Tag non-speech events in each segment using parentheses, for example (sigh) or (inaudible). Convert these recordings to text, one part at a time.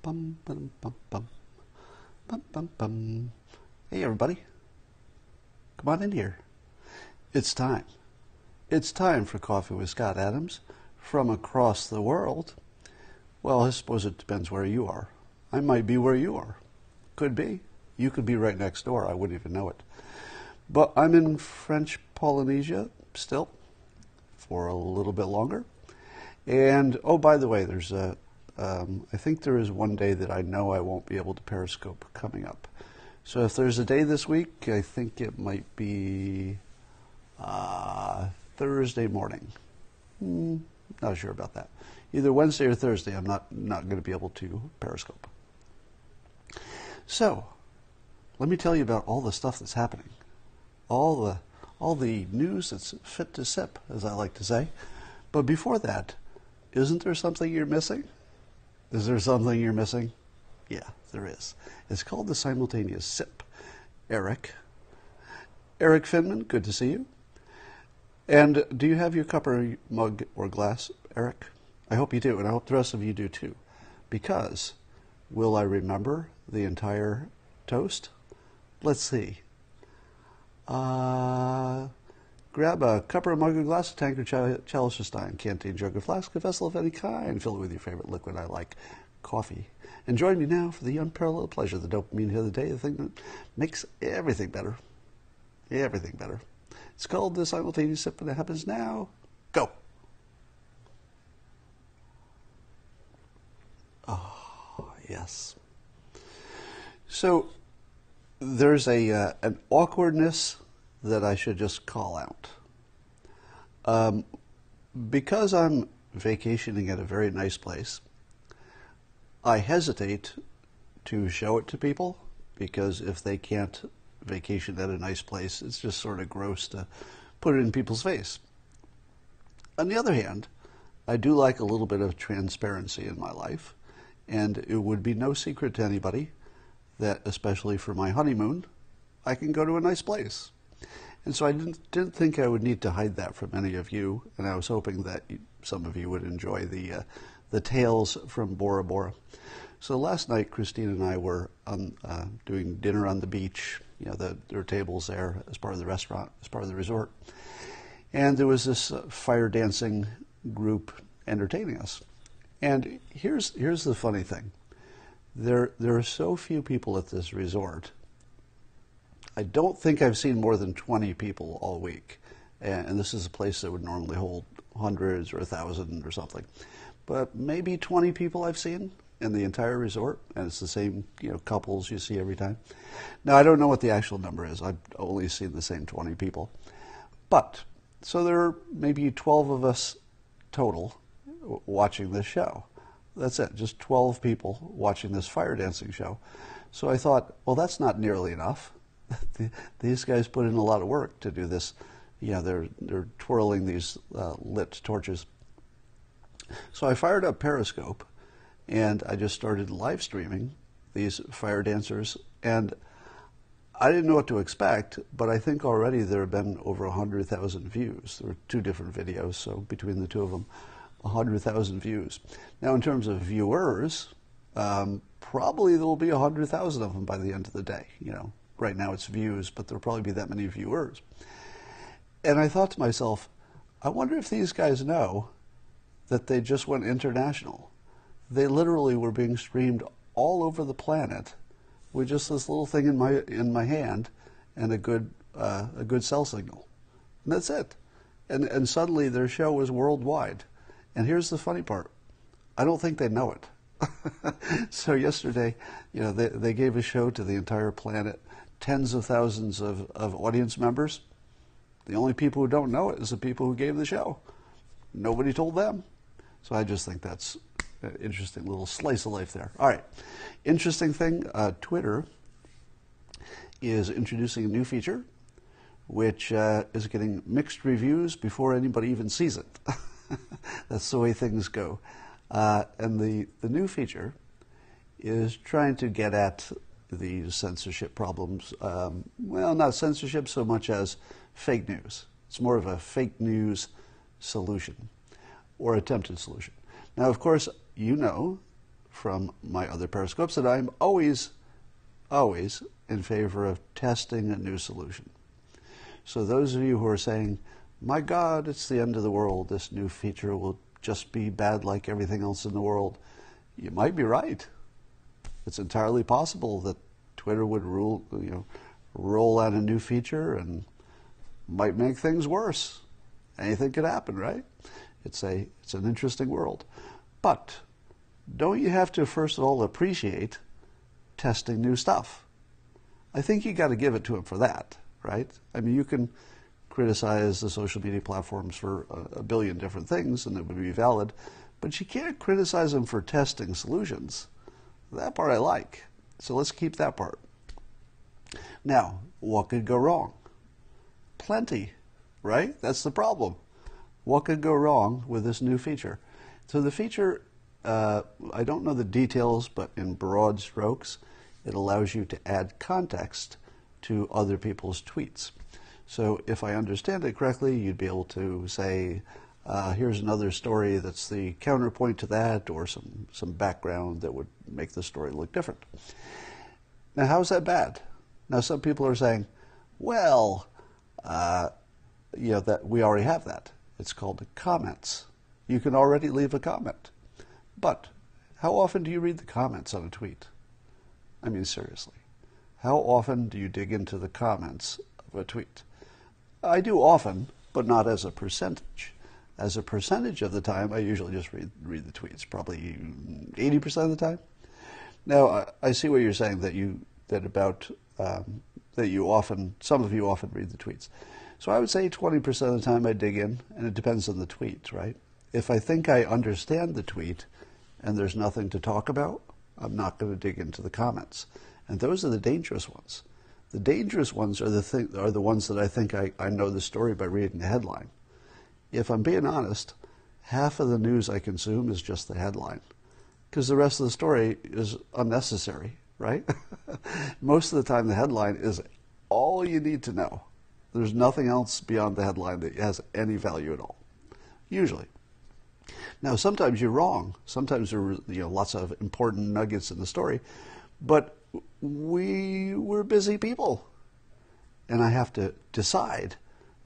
Bum, bum, bum. Hey, everybody. Come on in here. It's time. It's time for Coffee with Scott Adams from across the world. Well, I suppose it depends where you are. I might be where you are. Could be. You could be right next door. I wouldn't even know it. But I'm in French Polynesia still for a little bit longer. And oh, by the way, there's a. Um, I think there is one day that I know I won't be able to Periscope coming up. So if there's a day this week, I think it might be uh, Thursday morning. Hmm, not sure about that. Either Wednesday or Thursday, I'm not not going to be able to Periscope. So, let me tell you about all the stuff that's happening, all the all the news that's fit to sip, as I like to say. But before that, isn't there something you're missing? Is there something you're missing? Yeah, there is. It's called the simultaneous sip. Eric. Eric Finman, good to see you. And do you have your cup or mug or glass, Eric? I hope you do, and I hope the rest of you do too. Because will I remember the entire toast? Let's see. Uh, grab a cup or a mug or glass, a tankard, chalice or stein, canteen, jug or flask, a vessel of any kind. Fill it with your favorite liquid. I like coffee. And join me now for the unparalleled pleasure, the dopamine hit of the day, the thing that makes everything better. Everything better. It's called the simultaneous sip, and it happens now. Go. Oh, yes. So there's a uh, an awkwardness that I should just call out. Um, because I'm vacationing at a very nice place, I hesitate to show it to people because if they can't vacation at a nice place, it's just sort of gross to put it in people's face. On the other hand, I do like a little bit of transparency in my life, and it would be no secret to anybody that, especially for my honeymoon, I can go to a nice place. And so I didn't, didn't think I would need to hide that from any of you, and I was hoping that some of you would enjoy the, uh, the tales from Bora Bora. So last night, Christine and I were on, uh, doing dinner on the beach. You know, the, there were tables there as part of the restaurant, as part of the resort. And there was this uh, fire dancing group entertaining us. And here's, here's the funny thing there, there are so few people at this resort I don't think I've seen more than 20 people all week. And this is a place that would normally hold hundreds or a thousand or something. But maybe 20 people I've seen in the entire resort, and it's the same you know couples you see every time. Now I don't know what the actual number is. I've only seen the same 20 people, but so there are maybe 12 of us total watching this show. That's it, just 12 people watching this fire dancing show. So I thought, well, that's not nearly enough. (laughs) these guys put in a lot of work to do this. Yeah, they're they're twirling these uh, lit torches. So I fired up Periscope, and I just started live streaming these fire dancers, and I didn't know what to expect, but I think already there have been over 100,000 views. There were two different videos, so between the two of them, 100,000 views. Now, in terms of viewers, um, probably there will be 100,000 of them by the end of the day, you know, Right now it's views, but there'll probably be that many viewers. And I thought to myself, I wonder if these guys know that they just went international. They literally were being streamed all over the planet with just this little thing in my in my hand and a good uh, a good cell signal, and that's it. And and suddenly their show was worldwide. And here's the funny part: I don't think they know it. (laughs) so yesterday, you know, they they gave a show to the entire planet tens of thousands of, of audience members. The only people who don't know it is the people who gave the show. Nobody told them. So I just think that's an interesting little slice of life there. All right. Interesting thing uh, Twitter is introducing a new feature which uh, is getting mixed reviews before anybody even sees it. (laughs) that's the way things go. Uh, and the, the new feature is trying to get at these censorship problems. Um, well, not censorship so much as fake news. It's more of a fake news solution or attempted solution. Now, of course, you know from my other periscopes that I'm always, always in favor of testing a new solution. So those of you who are saying, my God, it's the end of the world, this new feature will just be bad like everything else in the world, you might be right. It's entirely possible that Twitter would rule, you know, roll out a new feature and might make things worse. Anything could happen, right? It's a it's an interesting world. But don't you have to first of all appreciate testing new stuff? I think you got to give it to him for that, right? I mean, you can criticize the social media platforms for a, a billion different things, and it would be valid, but you can't criticize them for testing solutions. That part I like. So let's keep that part. Now, what could go wrong? Plenty, right? That's the problem. What could go wrong with this new feature? So the feature, uh, I don't know the details, but in broad strokes, it allows you to add context to other people's tweets. So if I understand it correctly, you'd be able to say, uh, here's another story that's the counterpoint to that, or some, some background that would make the story look different. Now, how's that bad? Now, some people are saying, well, uh, you know, that we already have that. It's called comments. You can already leave a comment. But how often do you read the comments on a tweet? I mean, seriously. How often do you dig into the comments of a tweet? I do often, but not as a percentage. As a percentage of the time, I usually just read, read the tweets, probably 80% of the time. Now, I, I see what you're saying that you that about um, that you often, some of you often read the tweets. So I would say 20% of the time I dig in, and it depends on the tweet, right? If I think I understand the tweet and there's nothing to talk about, I'm not going to dig into the comments. And those are the dangerous ones. The dangerous ones are the thing, are the ones that I think I, I know the story by reading the headline. If I'm being honest, half of the news I consume is just the headline, because the rest of the story is unnecessary, right? (laughs) Most of the time, the headline is all you need to know. There's nothing else beyond the headline that has any value at all, usually. Now, sometimes you're wrong. Sometimes there are you know, lots of important nuggets in the story, but we we're busy people, and I have to decide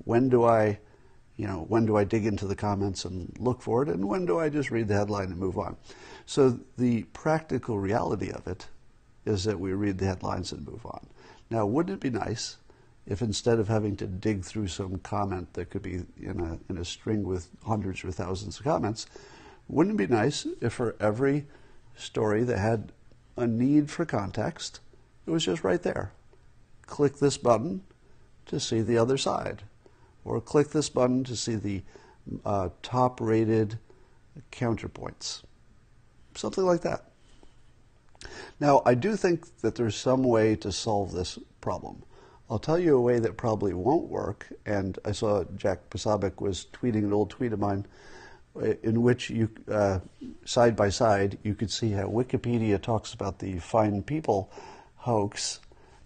when do I, you know, when do I dig into the comments and look for it, and when do I just read the headline and move on. So the practical reality of it is that we read the headlines and move on. Now, wouldn't it be nice if instead of having to dig through some comment that could be in a, in a string with hundreds or thousands of comments, wouldn't it be nice if for every story that had a need for context, it was just right there. Click this button to see the other side, or click this button to see the uh, top rated counterpoints. Something like that. Now, I do think that there's some way to solve this problem. I'll tell you a way that probably won't work, and I saw Jack Posobiec was tweeting an old tweet of mine in which you, uh, side by side, you could see how Wikipedia talks about the fine people hoax,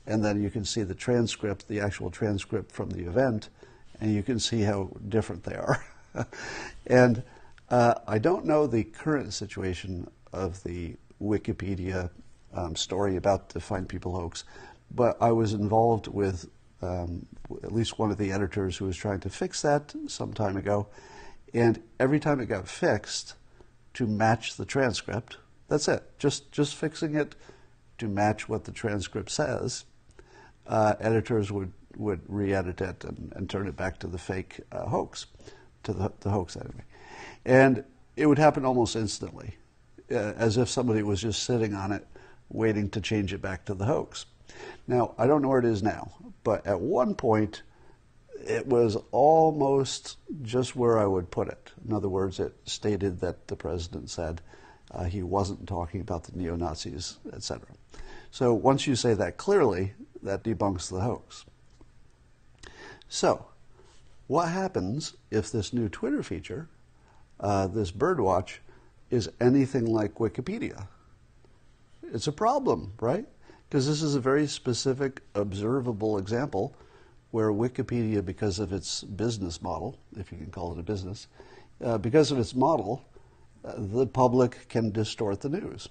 and then you can see the transcript, the actual transcript from the event, and you can see how different they are. (laughs) and uh, I don't know the current situation of the Wikipedia um, story about the fine people hoax, but I was involved with um, at least one of the editors who was trying to fix that some time ago. And every time it got fixed to match the transcript, that's it. Just just fixing it to match what the transcript says. Uh, editors would would re-edit it and, and, turn it back to the fake uh, hoax, to the, the hoax anyway, and it would happen almost instantly, uh, as if somebody was just sitting on it, waiting to change it back to the hoax. Now, I don't know where it is now, but at one point, it was almost just where I would put it. In other words, it stated that the president said uh, he wasn't talking about the neo Nazis, etc. So once you say that clearly, that debunks the hoax. So, what happens if this new Twitter feature, uh, this birdwatch, is anything like Wikipedia? It's a problem, right? because this is a very specific, observable example where Wikipedia, because of its business model, if you can call it a business, uh, because of its model, uh, the public can distort the news.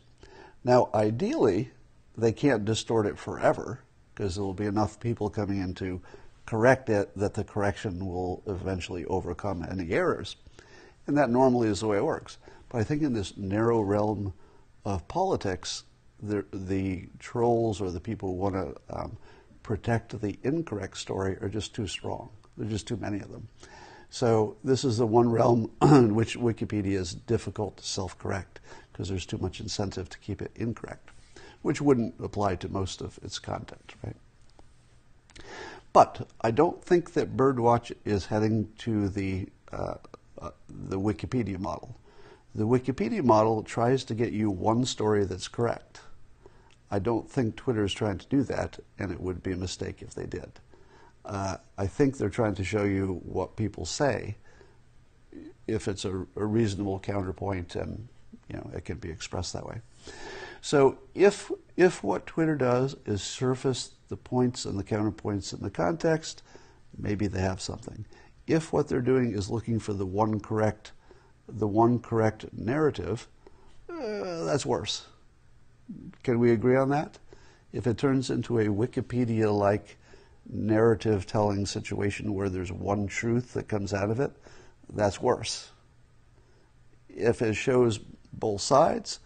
Now, ideally, they can't distort it forever because there will be enough people coming in to correct it that the correction will eventually overcome any errors. And that normally is the way it works. But I think in this narrow realm of politics, the, the trolls or the people who want to um, protect the incorrect story are just too strong. There are just too many of them. So this is the one realm (clears throat) in which Wikipedia is difficult to self-correct because there's too much incentive to keep it incorrect, which wouldn't apply to most of its content, right? But I don't think that Birdwatch is heading to the uh, uh, the Wikipedia model. The Wikipedia model tries to get you one story that's correct. I don't think Twitter is trying to do that, and it would be a mistake if they did. Uh, I think they're trying to show you what people say, if it's a, a, reasonable counterpoint, and you know it can be expressed that way. So if if what Twitter does is surface the points and the counterpoints in the context, maybe they have something. If what they're doing is looking for the one correct, the one correct narrative, uh, that's worse. Can we agree on that? If it turns into a Wikipedia-like narrative telling situation where there's one truth that comes out of it, that's worse. If it shows both sides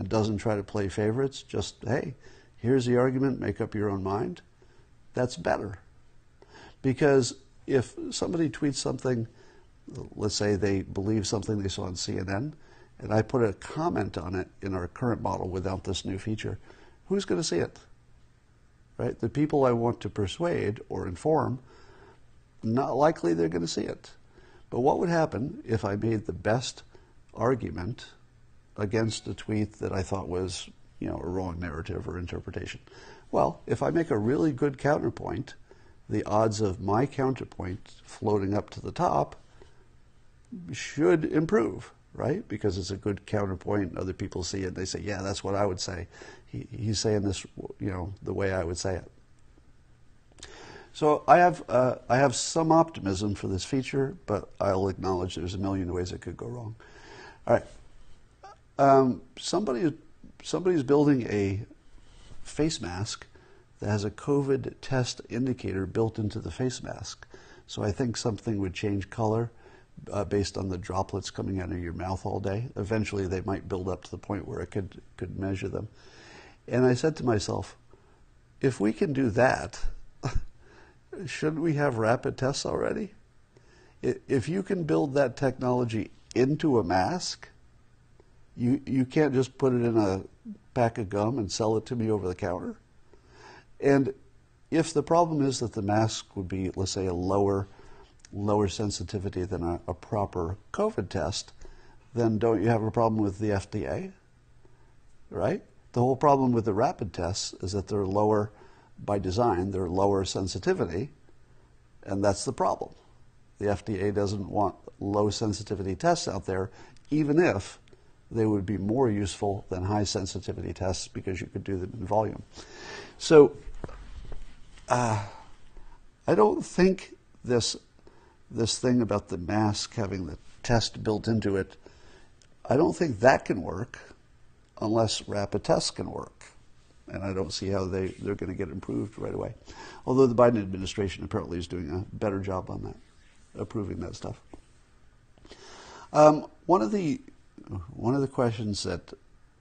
and doesn't try to play favorites, just, hey, here's the argument, make up your own mind, that's better. Because if somebody tweets something, let's say they believe something they saw on CNN, and I put a comment on it in our current model without this new feature, who's going to see it? right? The people I want to persuade or inform, not likely they're going to see it. But what would happen if I made the best argument against a tweet that I thought was, you know, a wrong narrative or interpretation? Well, if I make a really good counterpoint, the odds of my counterpoint floating up to the top should improve, right? Because it's a good counterpoint. Other people see it. They say, yeah, that's what I would say he, he's saying this, you know, the way I would say it. So I have uh, I have some optimism for this feature, but I'll acknowledge there's a million ways it could go wrong. All right, um, somebody somebody's building a face mask that has a COVID test indicator built into the face mask. So I think something would change color uh, based on the droplets coming out of your mouth all day. Eventually, they might build up to the point where it could could measure them. And I said to myself, if we can do that, (laughs) shouldn't we have rapid tests already? If you can build that technology into a mask, you, you can't just put it in a pack of gum and sell it to me over the counter. And if the problem is that the mask would be, let's say, a lower, lower sensitivity than a, a proper COVID test, then don't you have a problem with the FDA? Right? The whole problem with the rapid tests is that they're lower by design, they're lower sensitivity, and that's the problem. The FDA doesn't want low sensitivity tests out there, even if they would be more useful than high sensitivity tests because you could do them in volume. So uh, I don't think this this thing about the mask having the test built into it, I don't think that can work unless rapid tests can work. And I don't see how they, they're going to get improved right away. Although the Biden administration apparently is doing a better job on that, approving that stuff. Um, one of the one of the questions that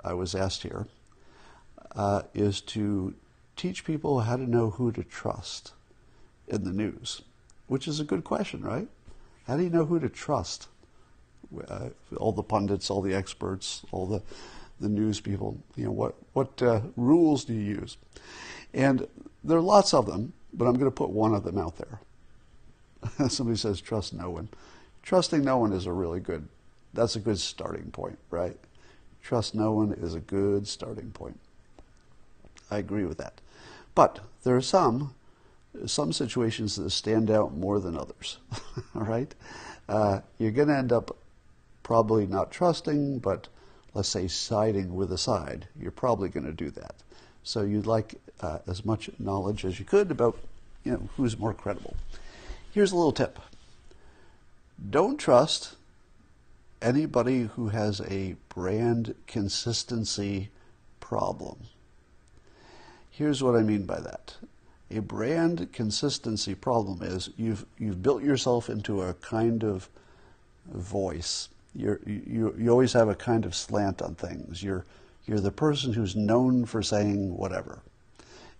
I was asked here uh, is to teach people how to know who to trust in the news, which is a good question, right? How do you know who to trust? Uh, all the pundits, all the experts, all the the news people. You know, what, what uh, rules do you use? And there are lots of them, but I'm going to put one of them out there. (laughs) Somebody says, trust no one. Trusting no one is a really good, that's a good starting point, right? Trust no one is a good starting point. I agree with that. But there are some, some situations that stand out more than others, (laughs) all right? Uh, you're going to end up probably not trusting, but let's say, siding with a side, you're probably going to do that. So you'd like uh, as much knowledge as you could about, you know, who's more credible. Here's a little tip. Don't trust anybody who has a brand consistency problem. Here's what I mean by that. A brand consistency problem is you've, you've built yourself into a kind of voice. You're, you, you always have a kind of slant on things. You're, you're the person who's known for saying whatever.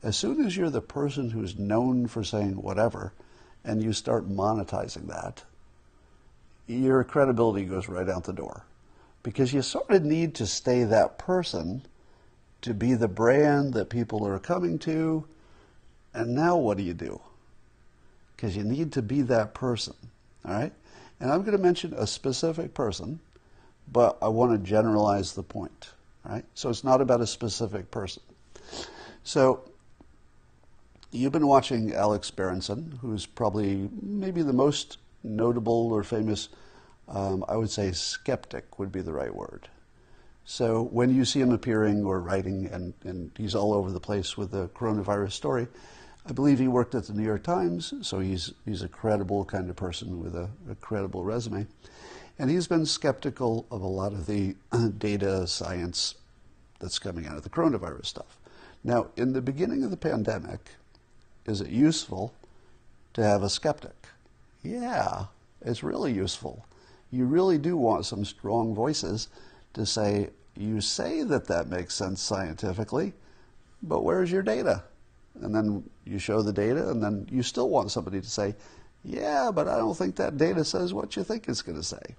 As soon as you're the person who's known for saying whatever, and you start monetizing that, your credibility goes right out the door. Because you sort of need to stay that person to be the brand that people are coming to. And now what do you do? Because you need to be that person. All right? And I'm going to mention a specific person, but I want to generalize the point. All right? So it's not about a specific person. So you've been watching Alex Berenson, who's probably maybe the most notable or famous, um, I would say skeptic would be the right word. So when you see him appearing or writing, and, and he's all over the place with the coronavirus story, I believe he worked at the New York Times, so he's, he's a credible kind of person with a, a credible resume. And he's been skeptical of a lot of the (clears throat) data science that's coming out of the coronavirus stuff. Now, in the beginning of the pandemic, is it useful to have a skeptic? Yeah, it's really useful. You really do want some strong voices to say, you say that that makes sense scientifically, but where's your data? And then you show the data, and then you still want somebody to say, yeah, but I don't think that data says what you think it's going to say.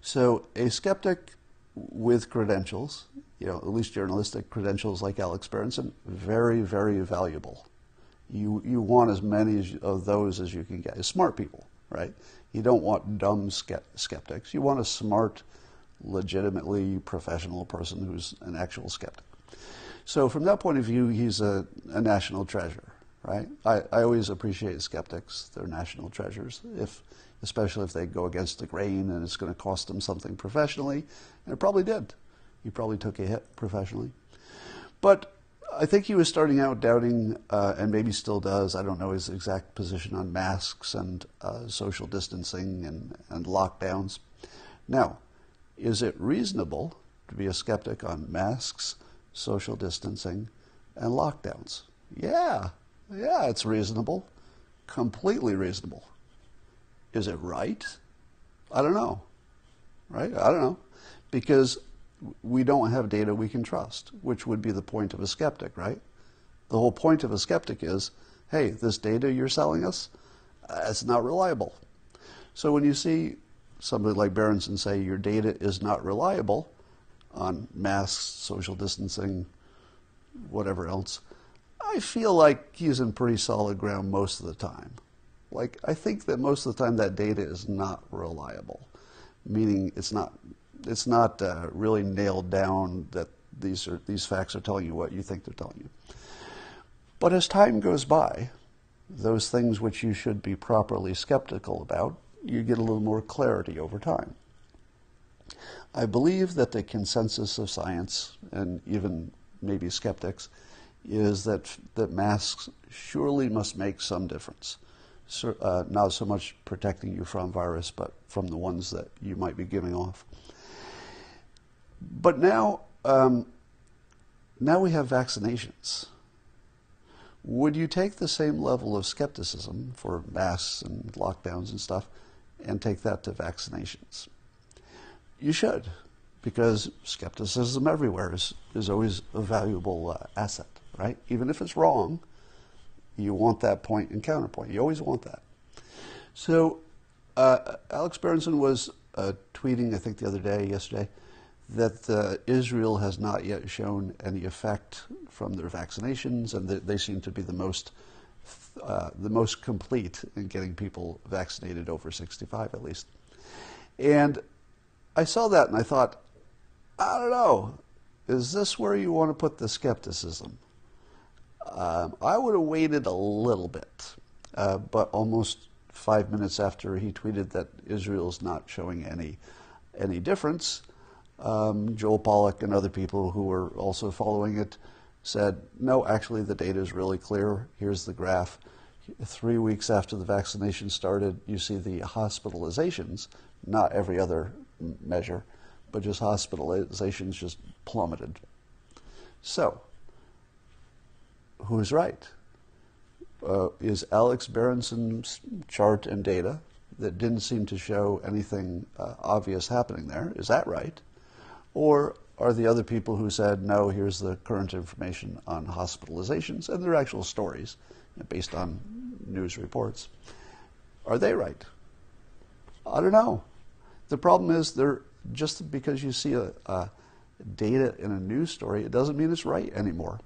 So a skeptic with credentials, you know, at least journalistic credentials like Alex Berenson, very, very valuable. You, you want as many of those as you can get. Smart people, right? You don't want dumb skeptics. You want a smart, legitimately professional person who's an actual skeptic. So from that point of view, he's a, a national treasure, right? I, I always appreciate skeptics. They're national treasures, if, especially if they go against the grain and it's going to cost them something professionally. And it probably did. He probably took a hit professionally. But I think he was starting out doubting, uh, and maybe still does, I don't know his exact position on masks and uh, social distancing and, and lockdowns. Now, is it reasonable to be a skeptic on masks, social distancing, and lockdowns? Yeah, yeah, it's reasonable. Completely reasonable. Is it right? I don't know. Right? I don't know. Because we don't have data we can trust, which would be the point of a skeptic, right? The whole point of a skeptic is, hey, this data you're selling us, uh, it's not reliable. So when you see somebody like Berenson say your data is not reliable on masks, social distancing, whatever else, I feel like he's in pretty solid ground most of the time. Like, I think that most of the time that data is not reliable, meaning it's not, it's not uh, really nailed down that these, are, these facts are telling you what you think they're telling you. But as time goes by, those things which you should be properly skeptical about you get a little more clarity over time. I believe that the consensus of science, and even maybe skeptics, is that, that masks surely must make some difference. So, uh, not so much protecting you from virus, but from the ones that you might be giving off. But now, um, now we have vaccinations. Would you take the same level of skepticism for masks and lockdowns and stuff and take that to vaccinations. You should, because skepticism everywhere is, is always a valuable uh, asset, right? Even if it's wrong, you want that point and counterpoint. You always want that. So, uh, Alex Berenson was uh, tweeting, I think the other day, yesterday, that uh, Israel has not yet shown any effect from their vaccinations, and that they seem to be the most uh, the most complete in getting people vaccinated over 65 at least. And I saw that and I thought, I don't know, is this where you want to put the skepticism? Um, I would have waited a little bit, uh, but almost five minutes after he tweeted that Israel's not showing any any difference, um, Joel Pollak and other people who were also following it said, no, actually the data is really clear. Here's the graph. Three weeks after the vaccination started, you see the hospitalizations, not every other measure, but just hospitalizations just plummeted. So, who's right? Uh, is Alex Berenson's chart and data that didn't seem to show anything uh, obvious happening there, is that right? Or are the other people who said, no, here's the current information on hospitalizations and their actual stories based on news reports, are they right? I don't know. The problem is they're just because you see a, a data in a news story, it doesn't mean it's right anymore.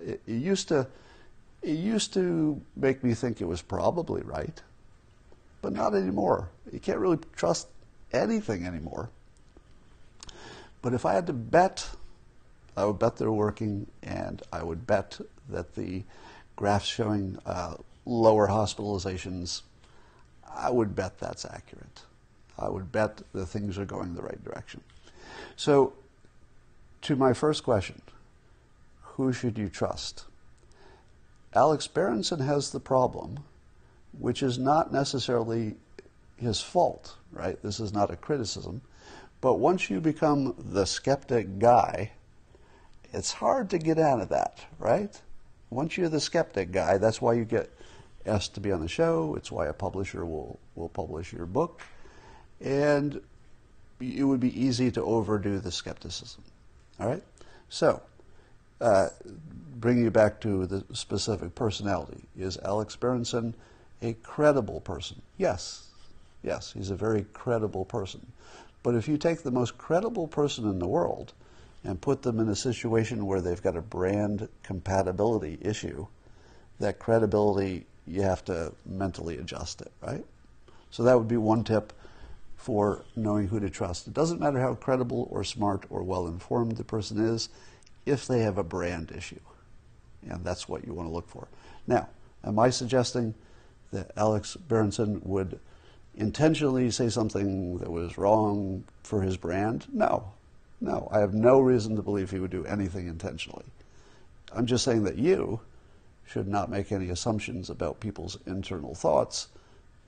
It, it, used to, it used to make me think it was probably right, but not anymore. You can't really trust anything anymore. But if I had to bet, I would bet they're working, and I would bet that the graphs showing uh, lower hospitalizations, I would bet that's accurate. I would bet that things are going the right direction. So, to my first question, who should you trust? Alex Berenson has the problem, which is not necessarily his fault, right? This is not a criticism. But once you become the skeptic guy, it's hard to get out of that, right? Once you're the skeptic guy, that's why you get asked to be on the show. It's why a publisher will, will publish your book. And it would be easy to overdo the skepticism. All right? So, uh, bringing you back to the specific personality, is Alex Berenson a credible person? Yes. Yes, he's a very credible person. But if you take the most credible person in the world and put them in a situation where they've got a brand compatibility issue, that credibility, you have to mentally adjust it, right? So that would be one tip for knowing who to trust. It doesn't matter how credible or smart or well informed the person is if they have a brand issue. And that's what you want to look for. Now, am I suggesting that Alex Berenson would intentionally say something that was wrong for his brand? No. No. I have no reason to believe he would do anything intentionally. I'm just saying that you should not make any assumptions about people's internal thoughts,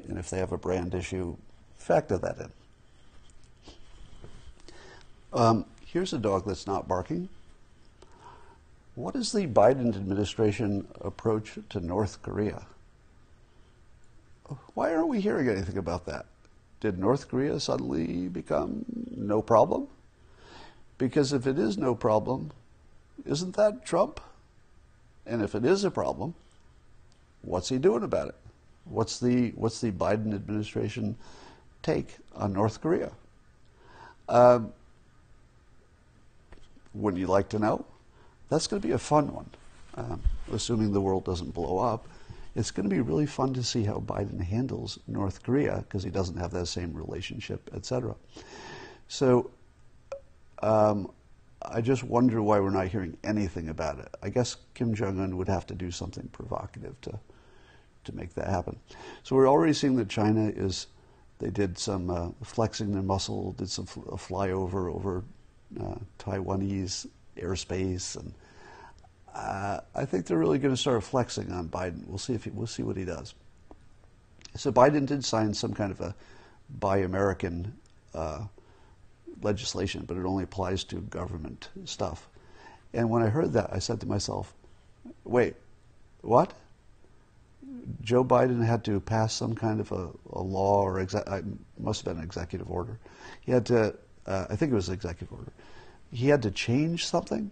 and if they have a brand issue, factor that in. Um, here's a dog that's not barking. What is the Biden administration approach to North Korea? Why aren't we hearing anything about that? Did North Korea suddenly become no problem? Because if it is no problem, isn't that Trump? And if it is a problem, what's he doing about it? What's the what's the Biden administration take on North Korea? Um, wouldn't you like to know? That's going to be a fun one, um, assuming the world doesn't blow up. It's going to be really fun to see how Biden handles North Korea because he doesn't have that same relationship, et cetera. So um, I just wonder why we're not hearing anything about it. I guess Kim Jong Un would have to do something provocative to to make that happen. So we're already seeing that China is. They did some uh, flexing their muscle, did some fl- flyover over uh, Taiwanese airspace, and uh, I think they're really going to start flexing on Biden. We'll see if he, we'll see what he does. So Biden did sign some kind of a Buy American uh, legislation, but it only applies to government stuff. And when I heard that, I said to myself, "Wait, what?" Joe Biden had to pass some kind of a, a law or exe- must have been an executive order. He had to, uh, I think it was an executive order. He had to change something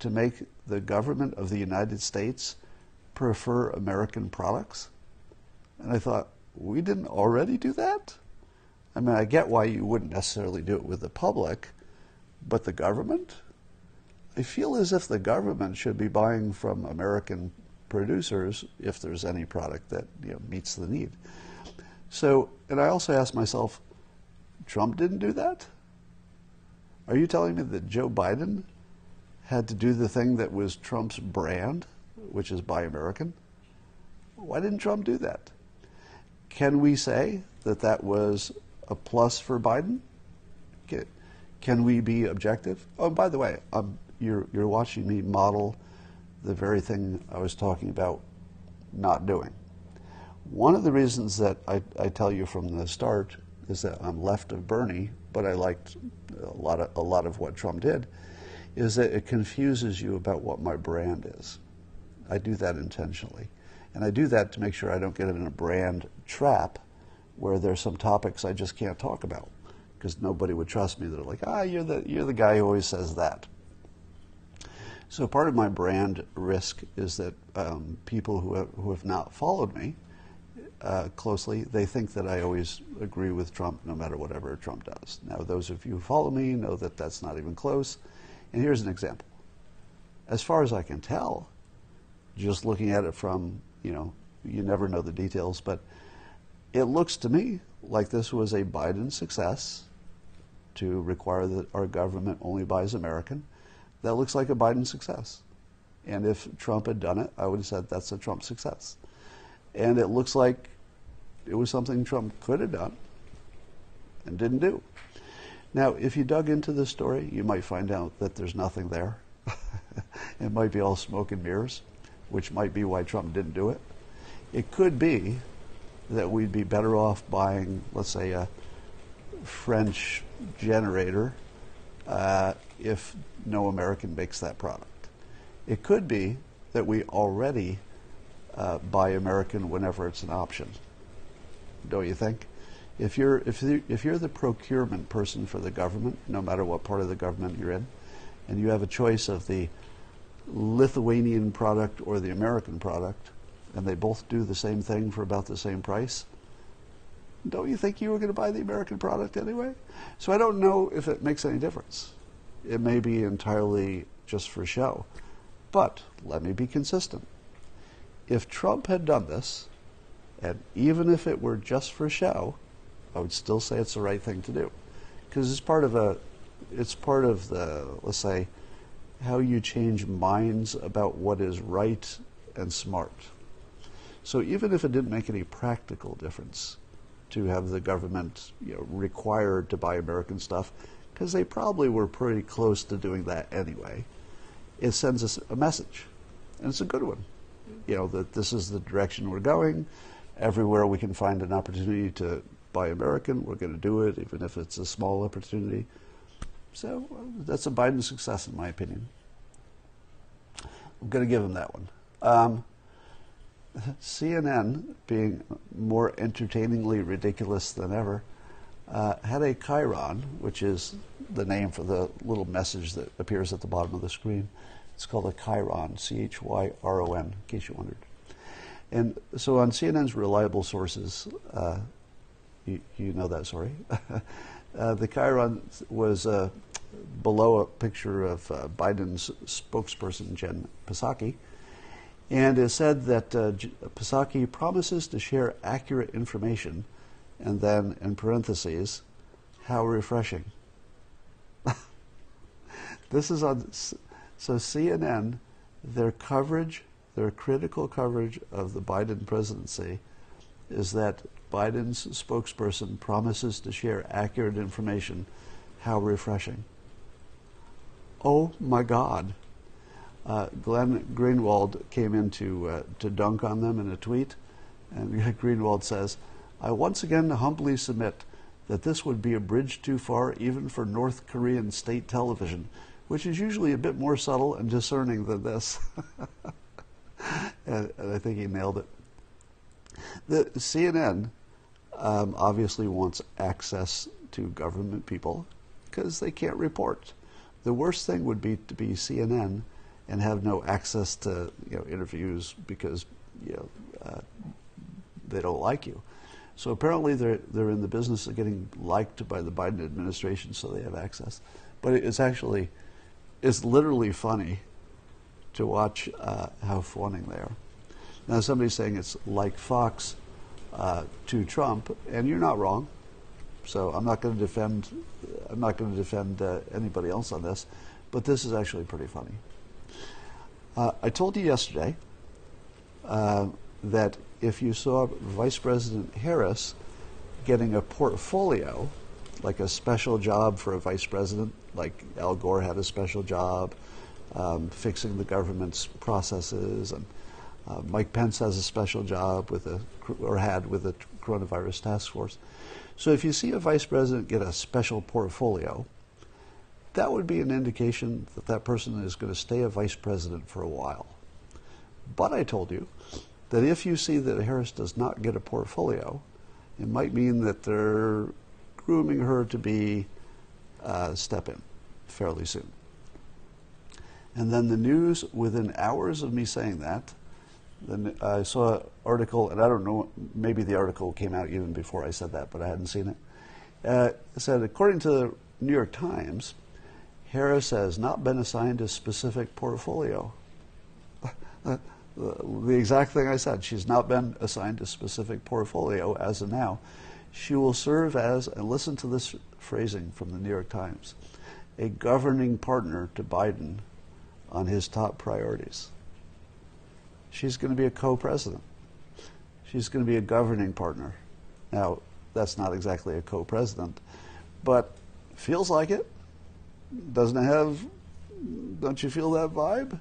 to make the government of the United States prefer American products? And I thought, we didn't already do that? I mean, I get why you wouldn't necessarily do it with the public, but the government? I feel as if the government should be buying from American producers if there's any product that you know, meets the need. So, and I also asked myself, Trump didn't do that? Are you telling me that Joe Biden had to do the thing that was Trump's brand, which is Buy American. Why didn't Trump do that? Can we say that that was a plus for Biden? Can we be objective? Oh, by the way, um, you're, you're watching me model the very thing I was talking about not doing. One of the reasons that I, I tell you from the start is that I'm left of Bernie, but I liked a lot of a lot of what Trump did, is that it confuses you about what my brand is. I do that intentionally, and I do that to make sure I don't get in a brand trap where there's some topics I just can't talk about because nobody would trust me. They're like, ah, you're the you're the guy who always says that. So part of my brand risk is that um, people who have, who have not followed me uh, closely, they think that I always agree with Trump no matter whatever Trump does. Now, those of you who follow me know that that's not even close. And here's an example. As far as I can tell, just looking at it from, you know, you never know the details, but it looks to me like this was a Biden success to require that our government only buys American. That looks like a Biden success. And if Trump had done it, I would have said that's a Trump success. And it looks like it was something Trump could have done and didn't do. Now, if you dug into this story, you might find out that there's nothing there. (laughs) it might be all smoke and mirrors, which might be why Trump didn't do it. It could be that we'd be better off buying, let's say, a French generator uh, if no American makes that product. It could be that we already uh, buy American whenever it's an option. Don't you think? If you're if if you're the procurement person for the government, no matter what part of the government you're in, and you have a choice of the Lithuanian product or the American product, and they both do the same thing for about the same price, don't you think you were going to buy the American product anyway? So I don't know if it makes any difference. It may be entirely just for show. But let me be consistent. If Trump had done this, and even if it were just for show, I would still say it's the right thing to do. Because it's part of a it's part of the let's say how you change minds about what is right and smart. So even if it didn't make any practical difference, to have the government you know, required to buy American stuff, because they probably were pretty close to doing that anyway. It sends us a message, and it's a good one. You know that this is the direction we're going. Everywhere we can find an opportunity to buy American, we're going to do it, even if it's a small opportunity. So that's a Biden success, in my opinion. I'm going to give him that one. Um, CNN, being more entertainingly ridiculous than ever, uh, had a chyron, which is the name for the little message that appears at the bottom of the screen. It's called a chyron, C H Y R O N, in case you wondered. And so on CNN's reliable sources, uh, you, you, know that story. (laughs) uh, the chyron was uh, below a picture of uh, Biden's spokesperson, Jen Psaki and it said that uh, Psaki promises to share accurate information, and then in parentheses, how refreshing. (laughs) this is on, so CNN, their coverage, their critical coverage of the Biden presidency is that Biden's spokesperson promises to share accurate information. How refreshing. Oh my God uh, Glenn Greenwald came in to, uh, to dunk on them in a tweet, and (laughs) Greenwald says, I once again humbly submit that this would be a bridge too far even for North Korean state television, which is usually a bit more subtle and discerning than this. (laughs) and, and, I think he nailed it. The CNN um, obviously wants access to government people because they can't report. The worst thing would be to be CNN and have no access to you know, interviews because you know, uh, they don't like you. So apparently they're, they're in the business of getting liked by the Biden administration so they have access. But it's actually, it's literally funny to watch uh, how fawning they are. Now somebody's saying it's like Fox uh, to Trump, and you're not wrong. So I'm not going to defend, I'm not going to defend uh, anybody else on this, but this is actually pretty funny. Uh, I told you yesterday uh, that if you saw Vice President Harris getting a portfolio, like a special job for a vice president, like Al Gore had a special job um, fixing the government's processes, and uh, Mike Pence has a special job with a or had with the coronavirus task force. So if you see a vice president get a special portfolio, that would be an indication that that person is going to stay a vice president for a while. But I told you that if you see that Harris does not get a portfolio, it might mean that they're grooming her to be uh, step in fairly soon. And then the news within hours of me saying that, then I saw an article, and I don't know, maybe the article came out even before I said that, but I hadn't seen it. Uh, it said, according to the New York Times, Harris has not been assigned a specific portfolio. (laughs) the exact thing I said. She's not been assigned a specific portfolio as of now. She will serve as, and listen to this phrasing from the New York Times, a governing partner to Biden on his top priorities. She's going to be a co president. She's going to be a governing partner. Now, that's not exactly a co president, but feels like it. Doesn't it have, don't you feel that vibe?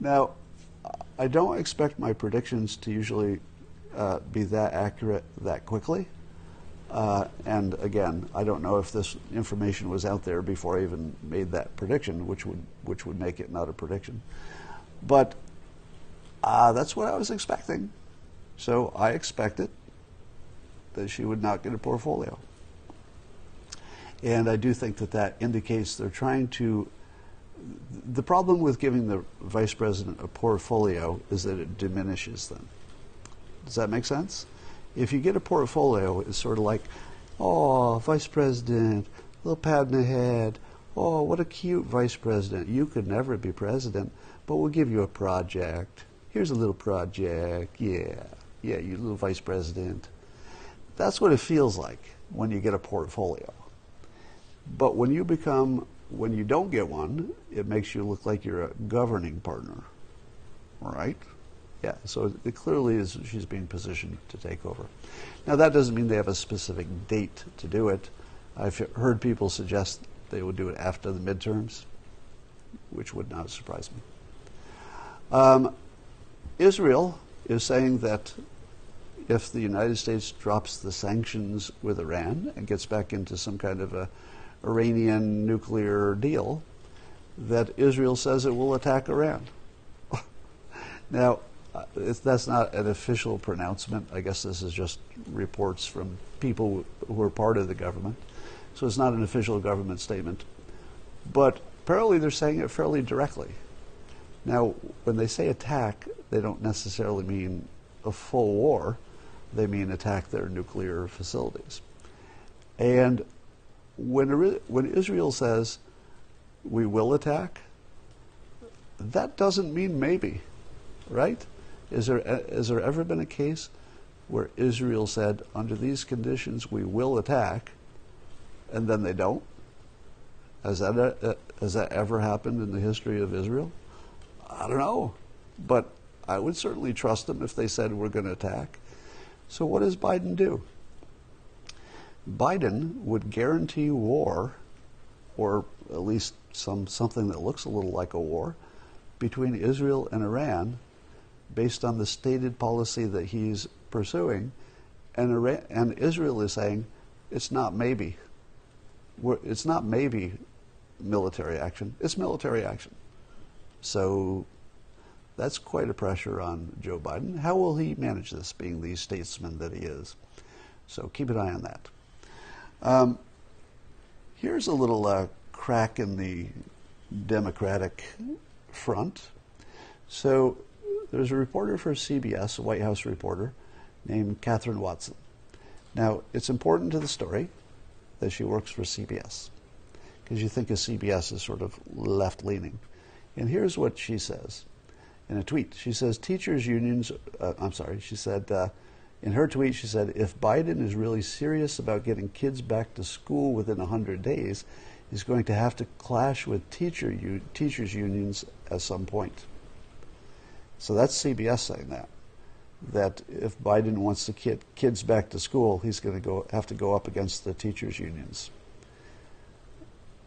Now, I don't expect my predictions to usually uh, be that accurate that quickly. Uh, and again, I don't know if this information was out there before I even made that prediction, which would which would make it not a prediction. But uh, that's what I was expecting. So I expected that she would not get a portfolio. And I do think that that indicates they're trying to. The problem with giving the vice president a portfolio is that it diminishes them. Does that make sense? If you get a portfolio, it's sort of like, oh, vice president, little pat in the head. Oh, what a cute vice president. You could never be president, but we'll give you a project. Here's a little project. Yeah, yeah, you little vice president. That's what it feels like when you get a portfolio. But when you become, when you don't get one, it makes you look like you're a governing partner, right? Yeah, so it clearly is she's being positioned to take over. Now that doesn't mean they have a specific date to do it. I've heard people suggest they would do it after the midterms, which would not surprise me. Um, Israel is saying that if the United States drops the sanctions with Iran and gets back into some kind of a Iranian nuclear deal, that Israel says it will attack Iran. (laughs) now, uh, that's not an official pronouncement. I guess this is just reports from people who are part of the government. So it's not an official government statement. But apparently they're saying it fairly directly. Now, when they say attack, they don't necessarily mean a full war. They mean attack their nuclear facilities. And when, when Israel says, we will attack, that doesn't mean maybe, right? Is there, has there ever been a case where Israel said, under these conditions, we will attack, and then they don't? Has that, uh, has that ever happened in the history of Israel? I don't know. But I would certainly trust them if they said we're going to attack. So what does Biden do? Biden would guarantee war, or at least some something that looks a little like a war, between Israel and Iran based on the stated policy that he's pursuing. And, Iran, and Israel is saying it's not maybe. We're, it's not maybe military action, it's military action. So that's quite a pressure on Joe Biden. How will he manage this, being the statesman that he is? So keep an eye on that. Um, here's a little uh, crack in the Democratic front. So there's a reporter for CBS, a White House reporter, named Kathryn Watson. Now, it's important to the story that she works for CBS, because you think of CBS as sort of left leaning. And here's what she says in a tweet. She says, Teachers' unions, uh, I'm sorry, she said, uh, in her tweet, she said, if Biden is really serious about getting kids back to school within 100 days, he's going to have to clash with teacher teachers' unions at some point. So that's CBS saying that. That if Biden wants to get kids back to school, he's going to go have to go up against the teachers' unions.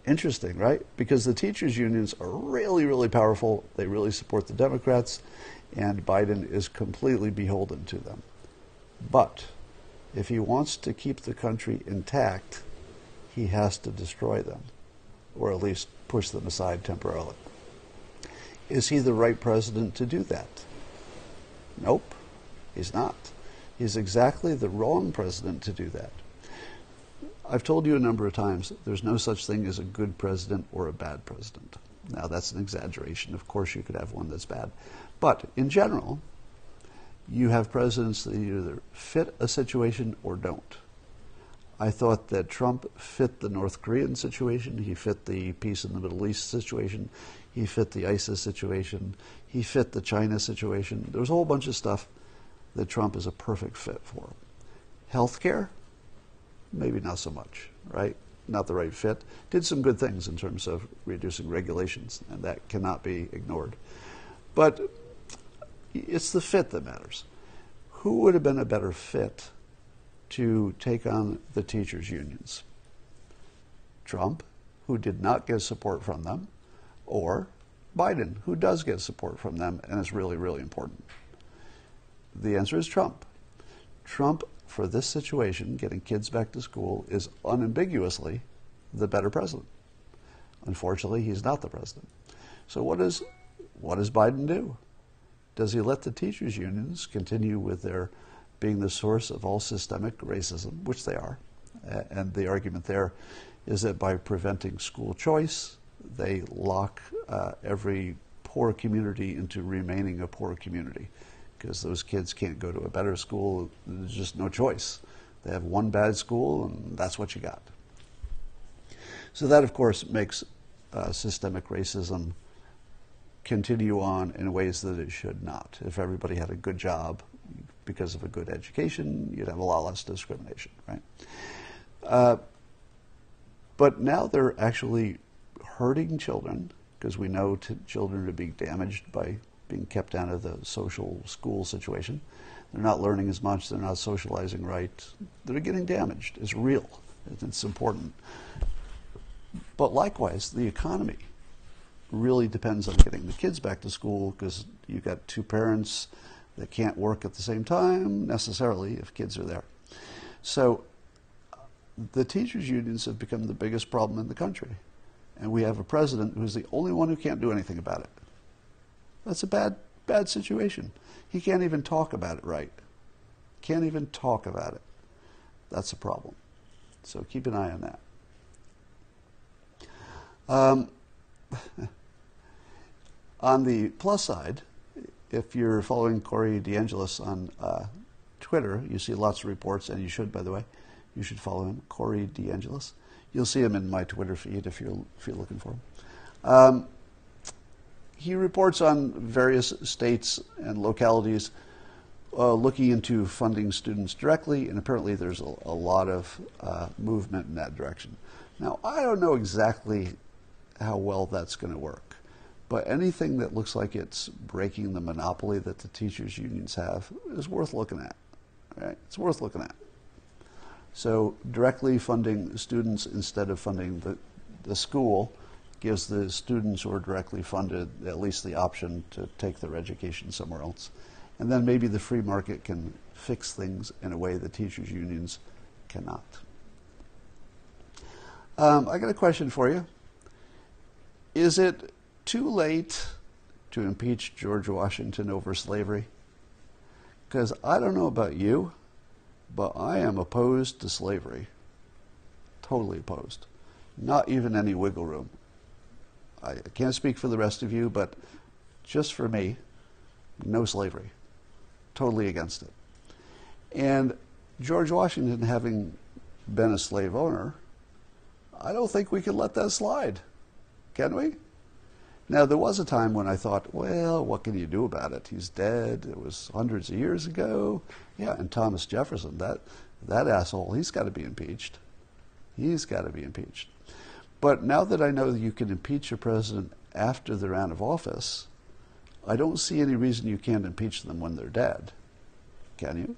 Interesting, right? Because the teachers' unions are really, really powerful. They really support the Democrats, and Biden is completely beholden to them. But If he wants to keep the country intact, he has to destroy them, or at least push them aside temporarily. Is he the right president to do that? Nope, he's not. He's exactly the wrong president to do that. I've told you a number of times there's no such thing as a good president or a bad president. Now, that's an exaggeration. Of course, you could have one that's bad. But in general, you have presidents that either fit a situation or don't. I thought that Trump fit the North Korean situation, he fit the peace in the Middle East situation, he fit the ISIS situation, he fit the China situation. There's a whole bunch of stuff that Trump is a perfect fit for. Healthcare, maybe not so much, right? Not the right fit. Did some good things in terms of reducing regulations, and that cannot be ignored. But it's the fit that matters. Who would have been a better fit to take on the teachers' unions? Trump, who did not get support from them, or Biden, who does get support from them and is really, really important? The answer is Trump. Trump for this situation, getting kids back to school, is unambiguously the better president. Unfortunately, he's not the president. So what does what does Biden do? Does he let the teachers unions continue with their being the source of all systemic racism, which they are? And the argument there is that by preventing school choice, they lock uh, every poor community into remaining a poor community because those kids can't go to a better school. There's just no choice. They have one bad school, and that's what you got. So that, of course, makes uh, systemic racism continue on in ways that it should not. If everybody had a good job because of a good education, you'd have a lot less discrimination, right? Uh, but now they're actually hurting children because we know children are being damaged by being kept out of the social school situation. They're not learning as much. They're not socializing right. They're getting damaged. It's real. It's important. But likewise, the economy really depends on getting the kids back to school because you've got two parents that can't work at the same time necessarily if kids are there. So the teachers' unions have become the biggest problem in the country. And we have a president who's the only one who can't do anything about it. That's a bad, bad situation. He can't even talk about it right. Can't even talk about it. That's a problem. So keep an eye on that. Um, (laughs) on the plus side, if you're following Corey DeAngelis on uh, Twitter, you see lots of reports, and you should, by the way. You should follow him, Corey DeAngelis. You'll see him in my Twitter feed if you're, if you're looking for him. Um, he reports on various states and localities uh, looking into funding students directly, and apparently there's a, a lot of uh, movement in that direction. Now, I don't know exactly how well that's going to work, but anything that looks like it's breaking the monopoly that the teachers' unions have is worth looking at. Right? It's worth looking at. So, directly funding students instead of funding the, the school gives the students who are directly funded at least the option to take their education somewhere else. And then maybe the free market can fix things in a way the teachers' unions cannot. Um, I got a question for you. Is it too late to impeach George Washington over slavery? Because I don't know about you, but I am opposed to slavery. Totally opposed. Not even any wiggle room. I can't speak for the rest of you, but just for me, no slavery. Totally against it. And George Washington, having been a slave owner, I don't think we can let that slide. Can we? Now, there was a time when I thought, well, what can you do about it? He's dead. It was hundreds of years ago. Yeah, and Thomas Jefferson, that, that asshole, he's got to be impeached. He's got to be impeached. But now that I know that you can impeach a president after they're out of office, I don't see any reason you can't impeach them when they're dead. Can you?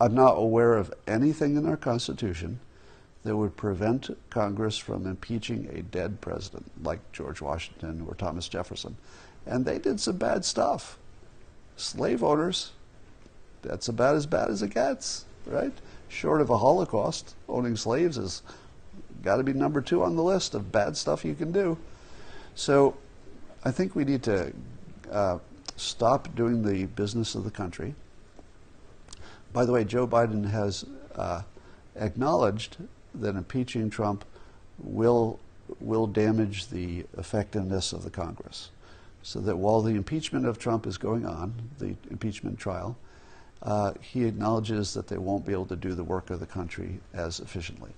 I'm not aware of anything in our Constitution that would prevent Congress from impeaching a dead president like George Washington or Thomas Jefferson. And they did some bad stuff. Slave owners, that's about as bad as it gets, right? Short of a Holocaust, owning slaves is got to be number two on the list of bad stuff you can do. So I think we need to uh, stop doing the business of the country. By the way, Joe Biden has uh, acknowledged that impeaching Trump will will damage the effectiveness of the Congress. So that while the impeachment of Trump is going on, the impeachment trial, uh, he acknowledges that they won't be able to do the work of the country as efficiently.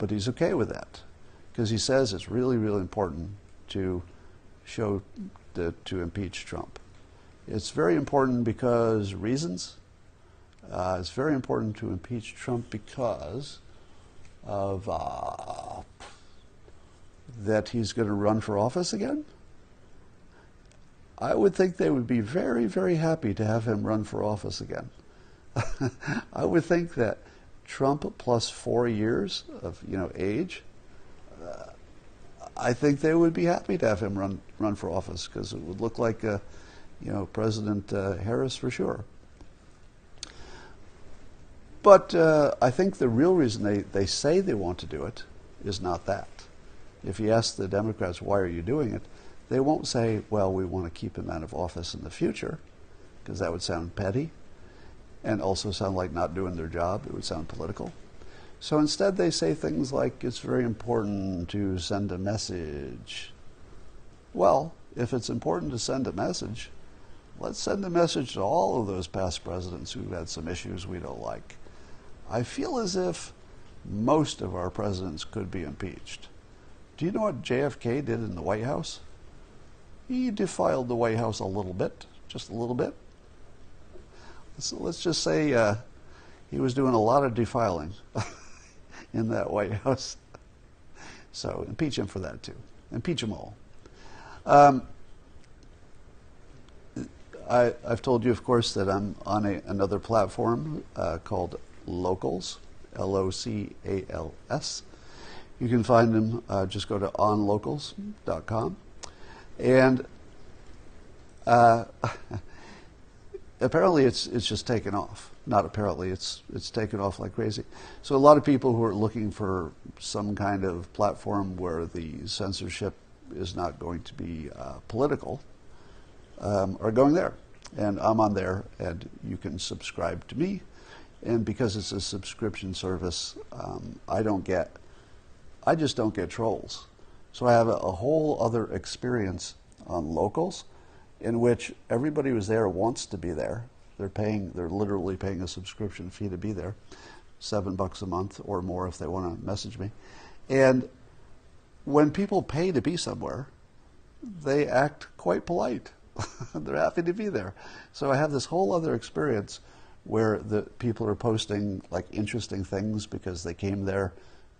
But he's okay with that because he says it's really, really important to show the, to impeach Trump. It's very important because reasons. Uh, it's very important to impeach Trump because of uh, that he's going to run for office again. I would think they would be very, very happy to have him run for office again. (laughs) I would think that Trump plus four years of you know age I think they would be happy to have him run run for office because it would look like, uh, you know, President uh, Harris for sure. But uh, I think the real reason they, they say they want to do it is not that. If you ask the Democrats, why are you doing it, they won't say, well, we want to keep him out of office in the future, because that would sound petty and also sound like not doing their job. It would sound political. So instead, they say things like it's very important to send a message. Well, if it's important to send a message, let's send a message to all of those past presidents who've had some issues we don't like. I feel as if most of our presidents could be impeached. Do you know what JFK did in the White House? He defiled the White House a little bit, just a little bit. So let's just say uh, he was doing a lot of defiling. (laughs) in that White House. So impeach him for that too. Impeach them all. Um, I, have told you, of course, that I'm on a, another platform uh, called Locals, L O C A L S. You can find them, uh, just go to onlocals.com. And uh, (laughs) apparently it's, it's just taken off not apparently, it's, it's taken off like crazy. So a lot of people who are looking for some kind of platform where the censorship is not going to be uh, political um, are going there. And I'm on there, and you can subscribe to me. And because it's a subscription service, um, I don't get, I just don't get trolls. So I have a, a whole other experience on locals in which everybody who's there wants to be there they're paying, they're literally paying a subscription fee to be there, seven bucks a month or more if they want to message me. And when people pay to be somewhere, they act quite polite. (laughs) they're happy to be there. So I have this whole other experience where the people are posting like interesting things because they came there,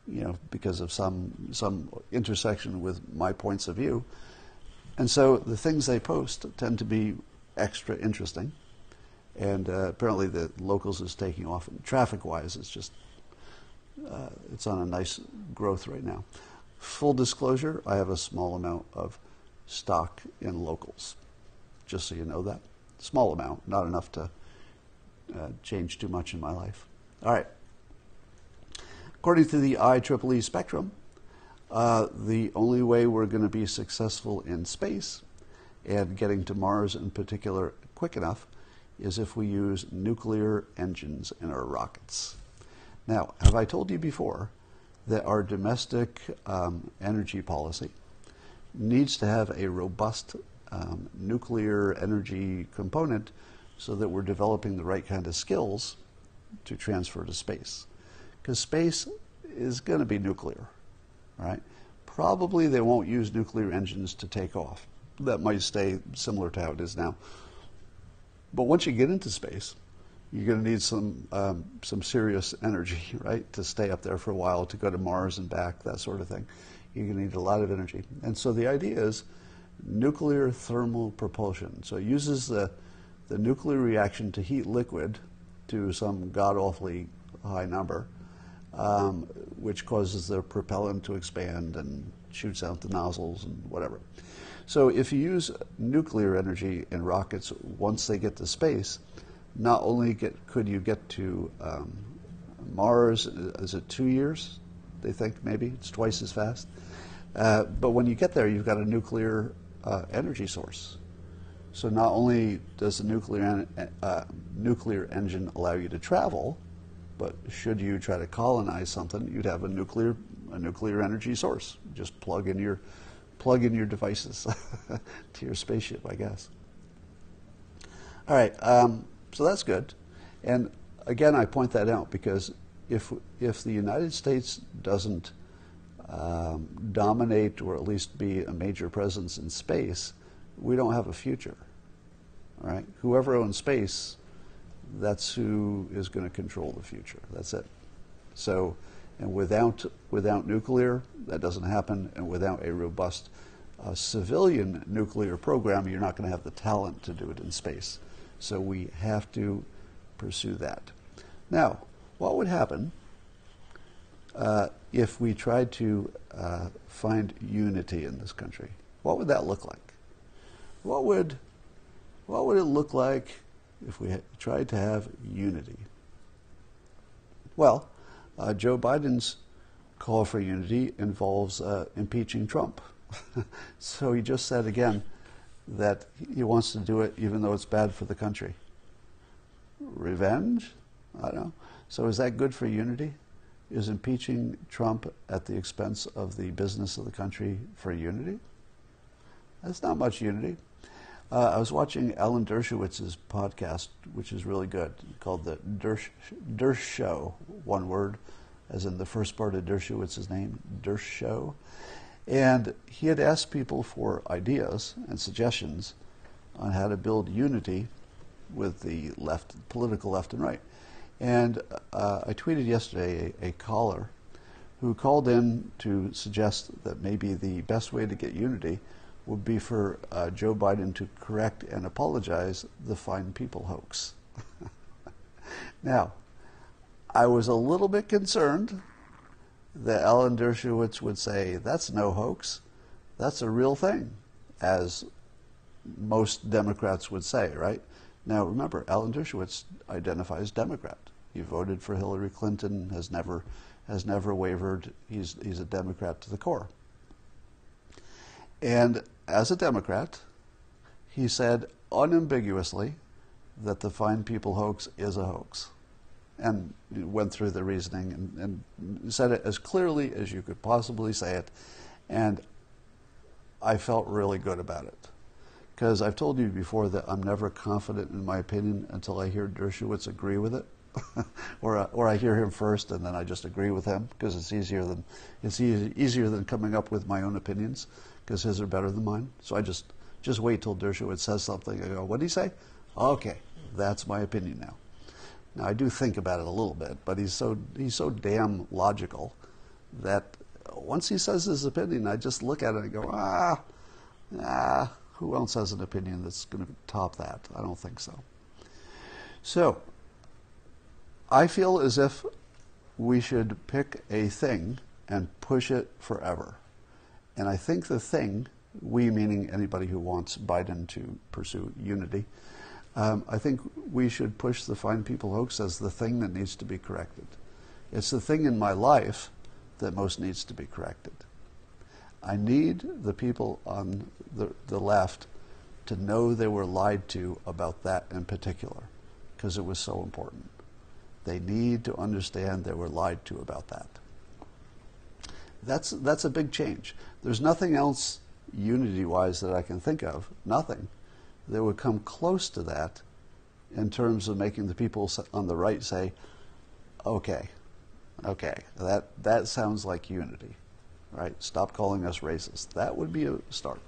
you know, because of some some intersection with my points of view. And so the things they post tend to be extra interesting and uh, apparently the locals is taking off. Traffic-wise, it's just uh, it's on a nice growth right now. Full disclosure: I have a small amount of stock in locals, just so you know that. Small amount, not enough to uh, change too much in my life. All right. According to the IEEE spectrum, uh, the only way we're going to be successful in space and getting to Mars in particular quick enough is if we use nuclear engines in our rockets. Now, have I told you before that our domestic um, energy policy needs to have a robust um, nuclear energy component so that we're developing the right kind of skills to transfer to space? Because space is going to be nuclear, right? Probably they won't use nuclear engines to take off. That might stay similar to how it is now. But once you get into space, you're going to need some um, some serious energy, (laughs) right, to stay up there for a while, to go to Mars and back, that sort of thing. You're going to need a lot of energy. And so the idea is nuclear thermal propulsion. So it uses the the nuclear reaction to heat liquid to some god awfully high number, um, which causes the propellant to expand and shoots out the nozzles and whatever. So if you use nuclear energy in rockets once they get to space, not only get, could you get to um, Mars, is it two years? They think maybe it's twice as fast. Uh, but when you get there, you've got a nuclear uh, energy source. So not only does the nuclear en- uh, nuclear engine allow you to travel, but should you try to colonize something, you'd have a nuclear a nuclear energy source. Just plug in your plug in your devices (laughs) to your spaceship, I guess. All right, um, so that's good. And again, I point that out because if if the United States doesn't um, dominate or at least be a major presence in space, we don't have a future. All right, whoever owns space, that's who is going to control the future. That's it. So, and without without nuclear, that doesn't happen. And without a robust uh, civilian nuclear program, you're not going to have the talent to do it in space. So we have to pursue that. Now, what would happen uh, if we tried to uh, find unity in this country? What would that look like? What would what would it look like if we tried to have unity? Well, uh, Joe Biden's call for unity involves uh, impeaching Trump. (laughs) so he just said again that he wants to do it even though it's bad for the country. Revenge? I don't know. So is that good for unity? Is impeaching Trump at the expense of the business of the country for unity? That's not much unity. Uh, I was watching Alan Dershowitz's podcast, which is really good, called the Dersh, Dershow, one word, as in the first part of Dershowitz's name, Dershow. And he had asked people for ideas and suggestions on how to build unity with the left, political left and right. And uh, I tweeted yesterday a, a, caller who called in to suggest that maybe the best way to get unity would be for uh, Joe Biden to correct and apologize the fine people hoax. (laughs) now, I was a little bit concerned that Alan Dershowitz would say, that's no hoax, that's a real thing, as most Democrats would say, right? Now remember, Alan Dershowitz identifies Democrat. He voted for Hillary Clinton, has never, has never wavered. He's, he's a Democrat to the core. And as a Democrat, he said unambiguously that the Fine People hoax is a hoax and went through the reasoning and, and, said it as clearly as you could possibly say it. And I felt really good about it. Because I've told you before that I'm never confident in my opinion until I hear Dershowitz agree with it. (laughs) or, or I hear him first and then I just agree with him because it's easier than it's easy, easier than coming up with my own opinions because his are better than mine. So I just just wait till Dershowitz says something. I go, what did he say? Okay, that's my opinion now. Now I do think about it a little bit, but he's so he's so damn logical that once he says his opinion, I just look at it and go, ah, ah, who else has an opinion that's going to top that? I don't think so. So I feel as if we should pick a thing and push it forever. And I think the thing, we meaning anybody who wants Biden to pursue unity, um, I think we should push the Fine People hoax as the thing that needs to be corrected. It's the thing in my life that most needs to be corrected. I need the people on the, the left to know they were lied to about that in particular, because it was so important. They need to understand they were lied to about that. That's, that's a big change. There's nothing else unity wise that I can think of, nothing, that would come close to that in terms of making the people on the right say, okay, okay, that, that sounds like unity, right? Stop calling us racist. That would be a start.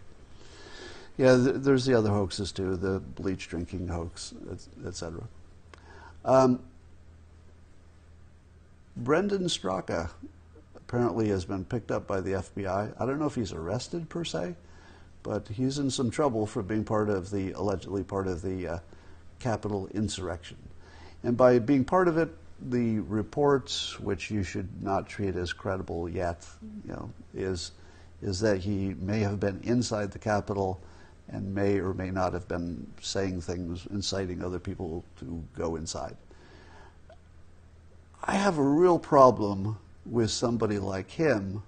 Yeah, th- there's the other hoaxes too, the bleach drinking hoax, etc. Um, Brendan Straka apparently has been picked up by the FBI. I don't know if he's arrested per se, but he's in some trouble for being part of the allegedly part of the uh, Capitol insurrection. And by being part of it, the reports, which you should not treat as credible yet, you know, is is that he may have been inside the Capitol and may or may not have been saying things inciting other people to go inside. I have a real problem with somebody like him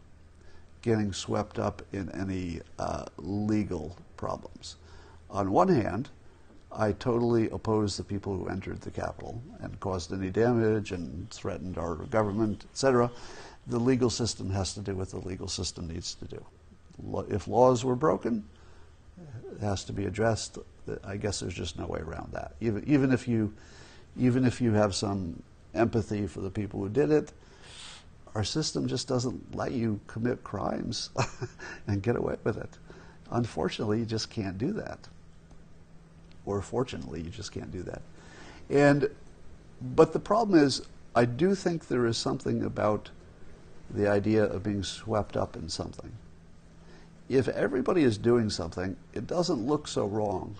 getting swept up in any uh, legal problems. On one hand, I totally oppose the people who entered the Capitol and caused any damage and threatened our government, etc. The legal system has to do what the legal system needs to do. If laws were broken, it has to be addressed. I guess there's just no way around that. Even, even if you, even if you have some empathy for the people who did it, our system just doesn't let you commit crimes (laughs) and get away with it. Unfortunately, you just can't do that. Or fortunately, you just can't do that. And but the problem is, I do think there is something about the idea of being swept up in something. If everybody is doing something, it doesn't look so wrong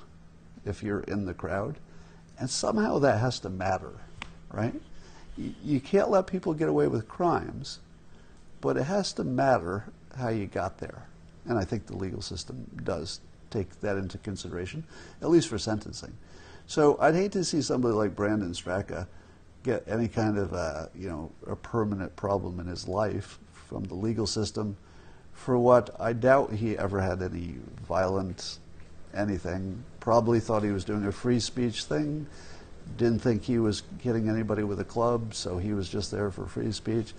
if you're in the crowd. And somehow that has to matter, right? You can't let people get away with crimes, but it has to matter how you got there. And I think the legal system does take that into consideration, at least for sentencing. So I'd hate to see somebody like Brandon Straka get any kind of a, you know a permanent problem in his life from the legal system for what I doubt he ever had any violent anything. Probably thought he was doing a free speech thing. Didn't think he was hitting anybody with a club, so he was just there for free speech.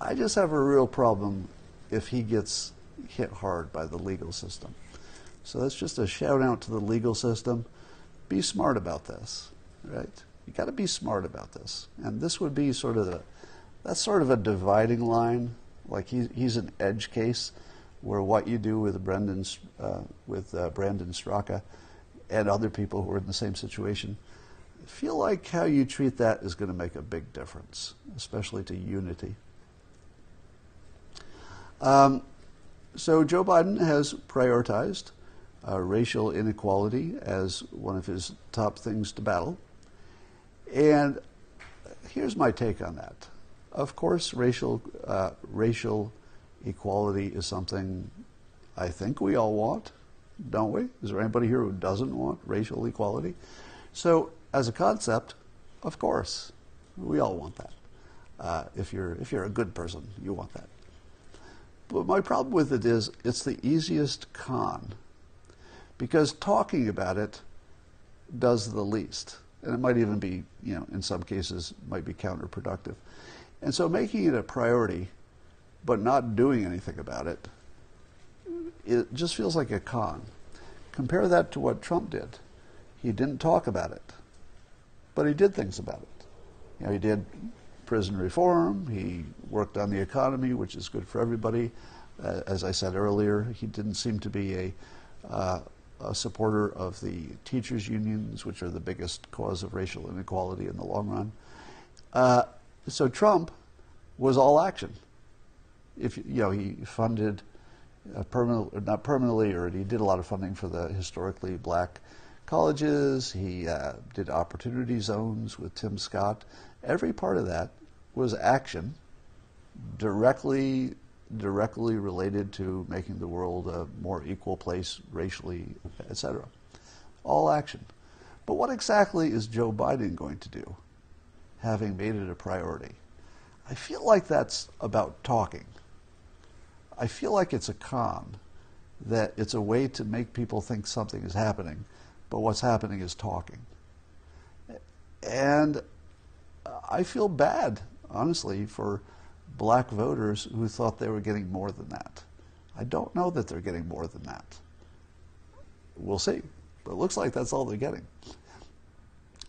I just have a real problem if he gets hit hard by the legal system. So that's just a shout out to the legal system. Be smart about this, right? You got to be smart about this. And this would be sort of the, that's sort of a dividing line. Like he, he's an edge case where what you do with Brendan, uh, with uh, Brandon Straka and other people who are in the same situation, feel like how you treat that is going to make a big difference, especially to unity. Um, so Joe Biden has prioritized uh, racial inequality as one of his top things to battle. And here's my take on that. Of course, racial, uh, racial equality is something I think we all want, don't we? Is there anybody here who doesn't want racial equality? So, as a concept, of course, we all want that. Uh, if you're if you're a good person, you want that. But my problem with it is it's the easiest con because talking about it does the least. And it might even be, you know, in some cases, might be counterproductive. And so making it a priority, but not doing anything about it, it just feels like a con. Compare that to what Trump did. He didn't talk about it, but he did things about it. You know, he did prison reform. He worked on the economy, which is good for everybody. Uh, as I said earlier, he didn't seem to be a uh, a supporter of the teachers' unions, which are the biggest cause of racial inequality in the long run. Uh, so Trump was all action. If you know, he funded uh, permanent, not permanently, or he did a lot of funding for the historically black colleges. He uh, did opportunity zones with Tim Scott. Every part of that was action directly directly related to making the world a more equal place racially, etc. All action. But what exactly is Joe Biden going to do, having made it a priority? I feel like that's about talking. I feel like it's a con, that it's a way to make people think something is happening, but what's happening is talking. And I feel bad, honestly, for black voters who thought they were getting more than that. I don't know that they're getting more than that. We'll see. But it looks like that's all they're getting.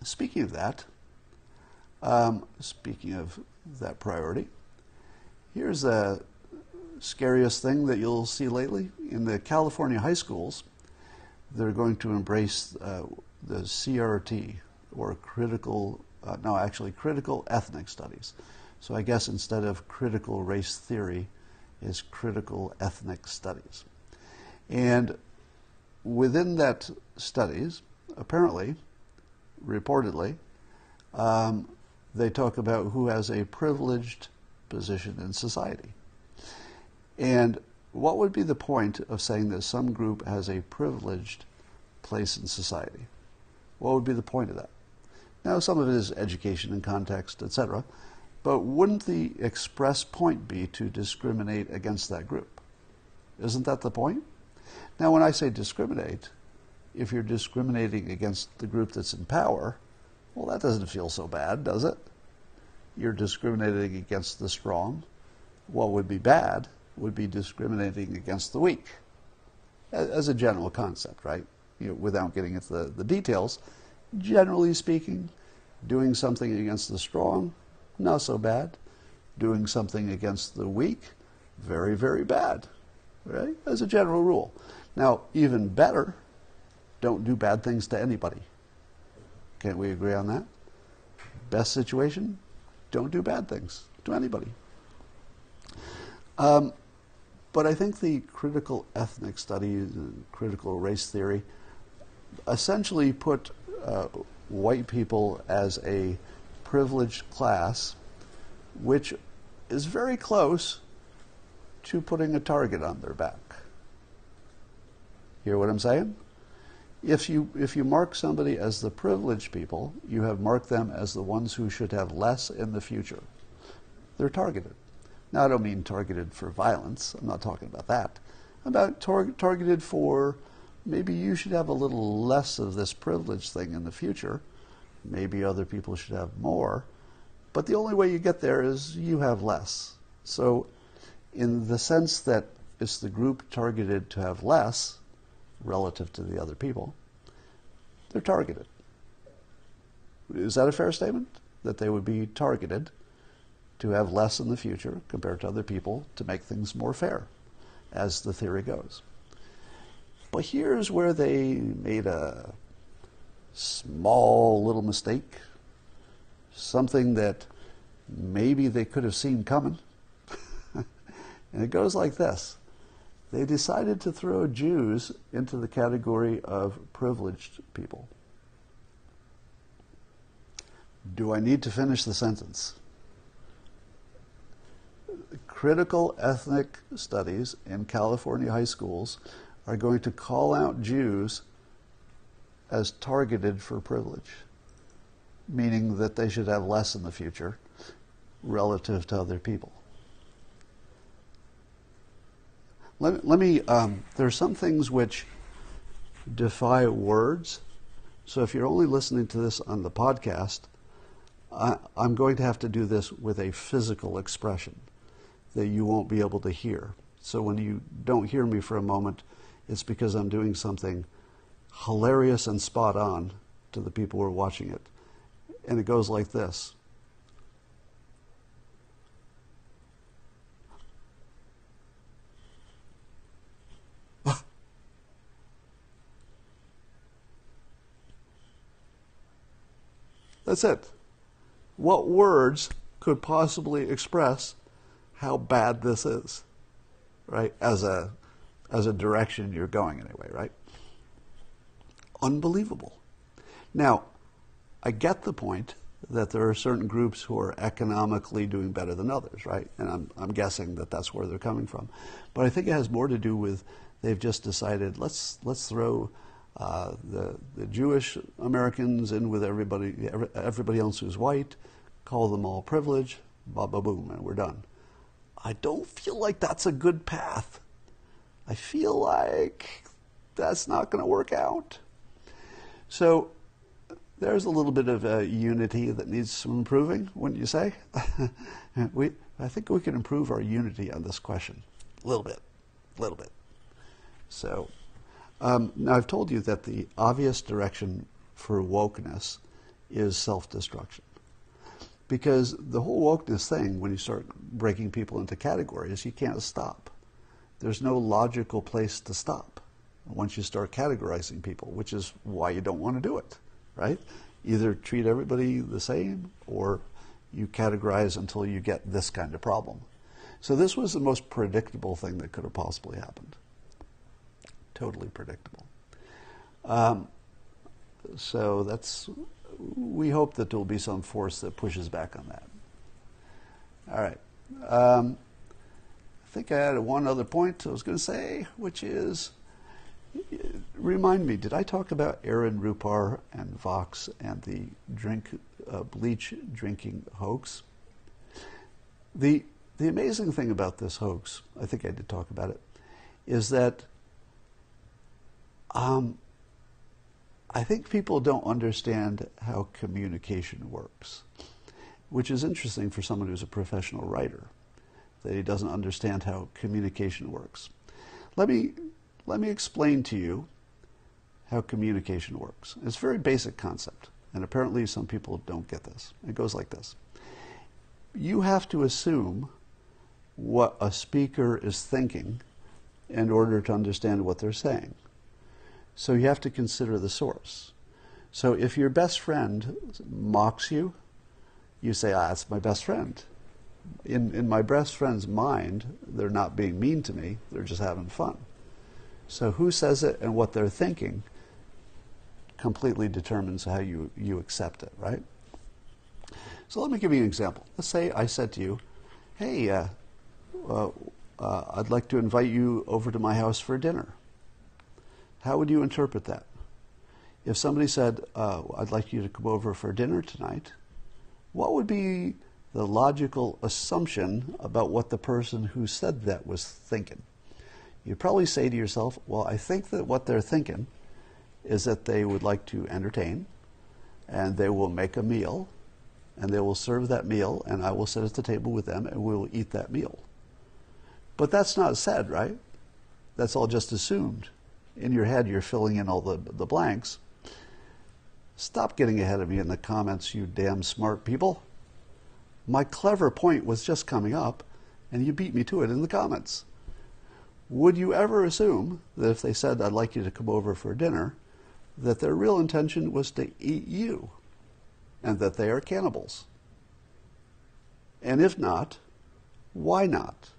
Speaking of that, um, speaking of that priority, here's the scariest thing that you'll see lately. In the California high schools, they're going to embrace uh, the CRT, or critical, uh, no, actually, critical ethnic studies. So I guess instead of critical race theory, is critical ethnic studies. And within that studies, apparently, reportedly, um, they talk about who has a privileged position in society. And what would be the point of saying that some group has a privileged place in society. What would be the point of that? Now, some of it is education and context, etc. But wouldn't the express point be to discriminate against that group? Isn't that the point? Now, when I say discriminate, if you're discriminating against the group that's in power, well, that doesn't feel so bad, does it? You're discriminating against the strong. What would be bad would be discriminating against the weak, as a general concept, right? You know, without getting into the, the details, generally speaking, doing something against the strong, not so bad. Doing something against the weak, very, very bad, right? As a general rule. Now, even better, don't do bad things to anybody. Can't we agree on that? Best situation, don't do bad things to anybody. Um, but I think the critical ethnic studies, critical race theory, essentially put uh, white people as a privileged class, which is very close to putting a target on their back. Hear what I'm saying? If you, if you mark somebody as the privileged people, you have marked them as the ones who should have less in the future. They're targeted. Now, I don't mean targeted for violence. I'm not talking about that. About tar- targeted for maybe you should have a little less of this privilege thing in the future. Maybe other people should have more. But the only way you get there is you have less. So, in the sense that it's the group targeted to have less relative to the other people, they're targeted. Is that a fair statement? That they would be targeted to have less in the future compared to other people to make things more fair, as the theory goes. But here's where they made a small little mistake, something that maybe they could have seen coming. (laughs) and it goes like this they decided to throw Jews into the category of privileged people. Do I need to finish the sentence? Critical ethnic studies in California high schools are going to call out Jews as targeted for privilege, meaning that they should have less in the future relative to other people. Let, let me, um, there are some things which defy words. So if you're only listening to this on the podcast, I, I'm going to have to do this with a physical expression that you won't be able to hear. So when you don't hear me for a moment, it's because I'm doing something hilarious and spot on to the people who are watching it. And it goes like this. (laughs) That's it. What words could possibly express how bad this is, right? As a as a direction you're going anyway, right? Unbelievable. Now, I get the point that there are certain groups who are economically doing better than others, right? And I'm, I'm guessing that that's where they're coming from. But I think it has more to do with they've just decided let's let's throw uh, the the Jewish Americans in with everybody everybody else who's white, call them all privileged, ba ba boom, and we're done. I don't feel like that's a good path. I feel like that's not going to work out. So there's a little bit of unity that needs some improving, wouldn't you say? (laughs) we, I think we can improve our unity on this question a little bit, a little bit. So um, now I've told you that the obvious direction for wokeness is self-destruction. Because the whole wokeness thing, when you start breaking people into categories, you can't stop. There's no logical place to stop once you start categorizing people, which is why you don't want to do it, right? Either treat everybody the same or you categorize until you get this kind of problem. So this was the most predictable thing that could have possibly happened. Totally predictable. Um, so that's, we hope that there will be some force that pushes back on that. All right. Um, I think I had one other point I was going to say, which is remind me, did I talk about Aaron Rupar and Vox and the drink uh, bleach drinking hoax? The the amazing thing about this hoax, I think I did talk about it, is that um, I think people don't understand how communication works, which is interesting for someone who's a professional writer, that he doesn't understand how communication works. Let me, let me explain to you how communication works. It's a very basic concept, and apparently some people don't get this. It goes like this. You have to assume what a speaker is thinking in order to understand what they're saying. So you have to consider the source. So if your best friend mocks you, you say, ah, that's my best friend. In, in my best friend's mind, they're not being mean to me, they're just having fun. So who says it and what they're thinking completely determines how you, you accept it, right? So let me give you an example. Let's say I said to you, hey, uh, uh, uh, I'd like to invite you over to my house for dinner. How would you interpret that? If somebody said, uh, I'd like you to come over for dinner tonight, what would be the logical assumption about what the person who said that was thinking? You'd probably say to yourself, Well, I think that what they're thinking is that they would like to entertain and they will make a meal and they will serve that meal and I will sit at the table with them and we will eat that meal. But that's not said, right? That's all just assumed in your head you're filling in all the, the blanks. Stop getting ahead of me in the comments, you damn smart people. My clever point was just coming up, and you beat me to it in the comments. Would you ever assume that if they said, I'd like you to come over for dinner, that their real intention was to eat you, and that they are cannibals? And if not, why not?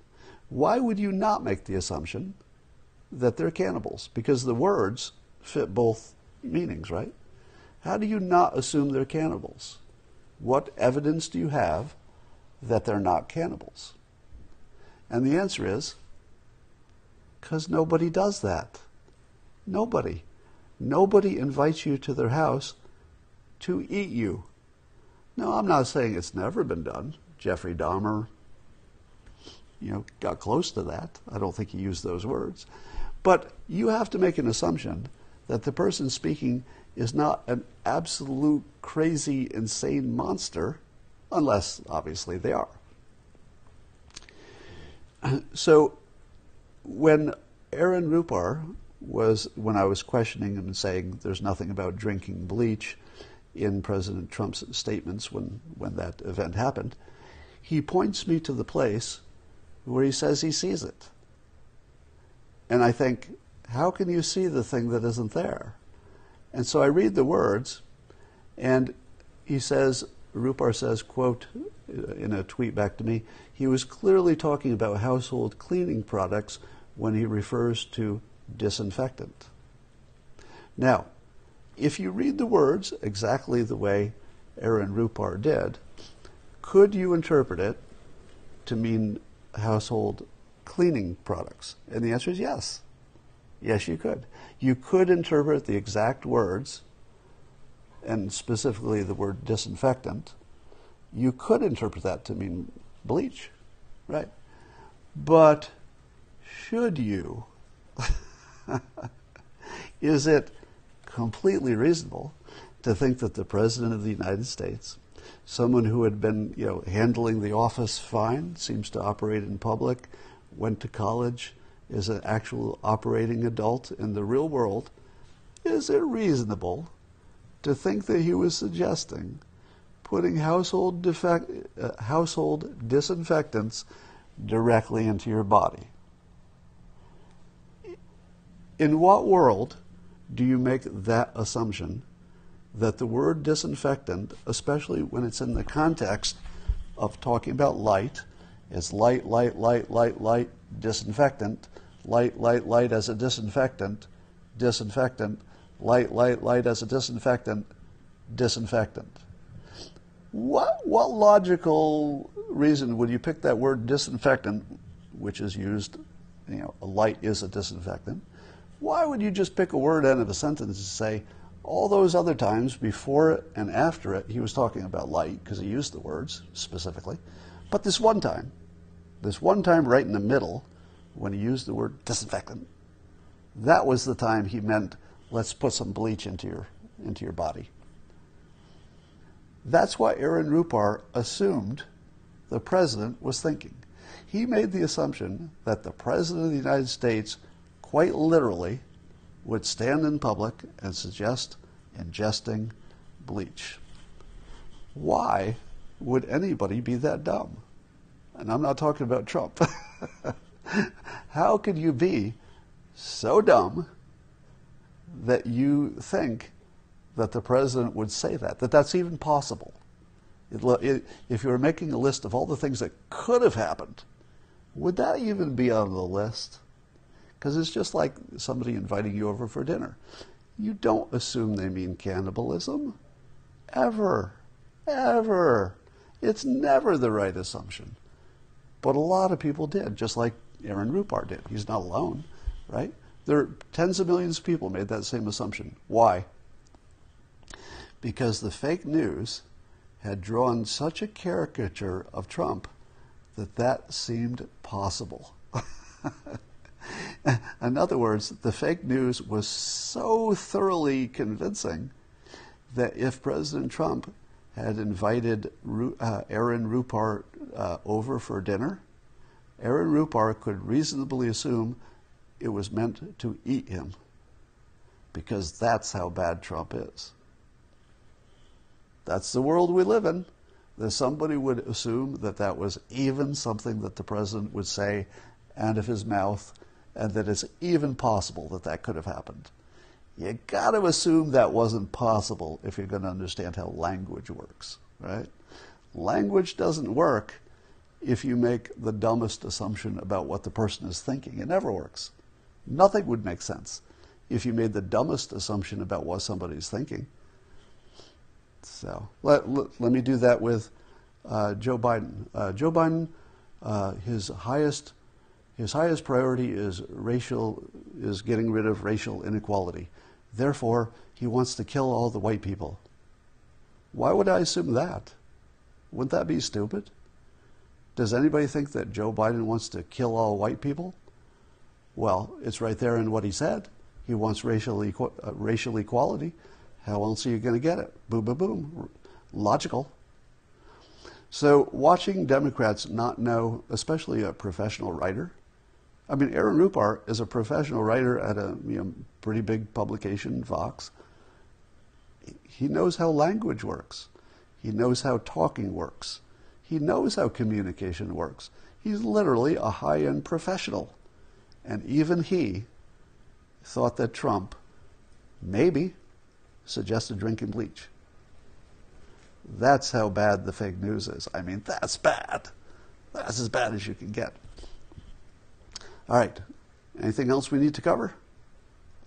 Why would you not make the assumption that they're cannibals because the words fit both meanings, right? How do you not assume they're cannibals? What evidence do you have that they're not cannibals? And the answer is because nobody does that. Nobody. Nobody invites you to their house to eat you. No, I'm not saying it's never been done. Jeffrey Dahmer, you know, got close to that. I don't think he used those words. But you have to make an assumption that the person speaking is not an absolute crazy, insane monster, unless obviously they are. (clears throat) So when Aaron Rupar was, when I was questioning him and saying there's nothing about drinking bleach in President Trump's statements when, when that event happened, he points me to the place where he says he sees it. And I think, how can you see the thing that isn't there? And so I read the words, and he says, Rupar says, quote, uh, in a tweet back to me, he was clearly talking about household cleaning products when he refers to disinfectant. Now, if you read the words exactly the way Aaron Rupar did, could you interpret it to mean household cleaning products? And the answer is yes. Yes, you could. You could interpret the exact words, and specifically the word disinfectant. You could interpret that to mean bleach, right? But should you? (laughs) is it completely reasonable to think that the President of the United States, someone who had been you know, handling the office fine, seems to operate in public, went to college, is an actual operating adult in the real world, is it reasonable to think that he was suggesting putting household, defect, uh, household disinfectants directly into your body? In what world do you make that assumption that the word disinfectant, especially when it's in the context of talking about light, is light, light, light, light, light, disinfectant, light, light, light as a disinfectant, disinfectant, light, light, light as a disinfectant, disinfectant. What, what logical reason would you pick that word disinfectant, which is used, you know, a light is a disinfectant, Why would you just pick a word out of a sentence and say, all those other times before it and after it, he was talking about light because he used the words specifically. But this one time, this one time right in the middle, when he used the word disinfectant, that was the time he meant let's put some bleach into your into your body. That's what Aaron Rupar assumed the president was thinking. He made the assumption that the president of the United States quite literally would stand in public and suggest ingesting bleach. Why would anybody be that dumb? And I'm not talking about Trump. (laughs) How could you be so dumb that you think that the president would say that, that that's even possible? if you were making a list of all the things that could have happened, would that even be on the list? Because it's just like somebody inviting you over for dinner. You don't assume they mean cannibalism. Ever. Ever. It's never the right assumption. But a lot of people did, just like Aaron Rupar did. He's not alone, right? There are tens of millions of people made that same assumption. Why? Because the fake news had drawn such a caricature of Trump that that seemed possible. (laughs) In other words, the fake news was so thoroughly convincing that if President Trump had invited uh, Aaron Rupar uh, over for dinner, Aaron Rupar could reasonably assume it was meant to eat him because that's how bad Trump is. That's the world we live in. That somebody would assume that that was even something that the president would say out of his mouth and that it's even possible that that could have happened. You got to assume that wasn't possible if you're going to understand how language works, right? Language doesn't work if you make the dumbest assumption about what the person is thinking. It never works. Nothing would make sense if you made the dumbest assumption about what somebody's thinking. So let, let, let me do that with uh, Joe Biden. Uh, Joe Biden, uh, his highest his highest priority is racial is getting rid of racial inequality. Therefore, he wants to kill all the white people. Why would I assume that? Wouldn't that be stupid? Does anybody think that Joe Biden wants to kill all white people? Well, it's right there in what he said. He wants racial, uh, racial equality. How else are you going to get it? Boom, boom, boom. Logical. So, watching Democrats not know, especially a professional writer, I mean, Aaron Rupar is a professional writer at a you know, pretty big publication, Vox. He knows how language works. He knows how talking works. He knows how communication works. He's literally a high end professional. And even he thought that Trump maybe suggested drinking bleach. That's how bad the fake news is. I mean, that's bad. That's as bad as you can get. All right. Anything else we need to cover?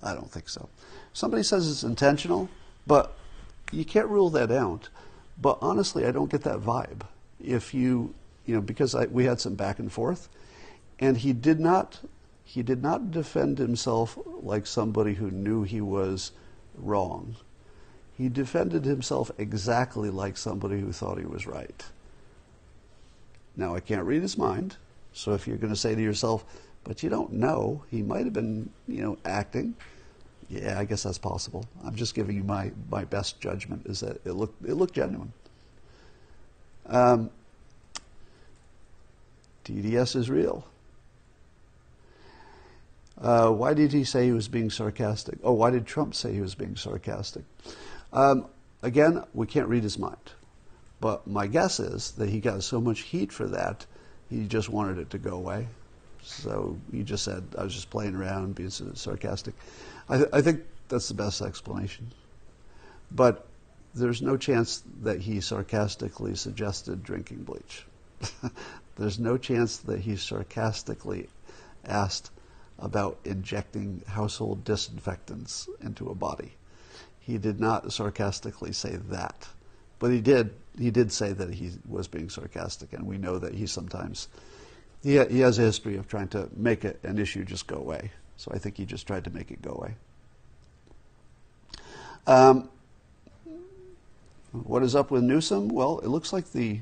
I don't think so. Somebody says it's intentional, but you can't rule that out. But honestly, I don't get that vibe. If you, you know, because I, we had some back and forth, and he did not, he did not defend himself like somebody who knew he was wrong. He defended himself exactly like somebody who thought he was right. Now, I can't read his mind, so if you're going to say to yourself, but you don't know. He might have been, you know, acting. Yeah, I guess that's possible. I'm just giving you my, my best judgment is that it looked it looked genuine. Um, TDS is real. Uh, why did he say he was being sarcastic? Oh, why did Trump say he was being sarcastic? Um, again, we can't read his mind. But my guess is that he got so much heat for that, he just wanted it to go away. So you just said I was just playing around, being sarcastic. I, th- I think that's the best explanation. But there's no chance that he sarcastically suggested drinking bleach. (laughs) there's no chance that he sarcastically asked about injecting household disinfectants into a body. He did not sarcastically say that. But he did he did say that he was being sarcastic and we know that he sometimes he, he has a history of trying to make it, an issue just go away. So I think he just tried to make it go away. Um, what is up with Newsom? Well, it looks like the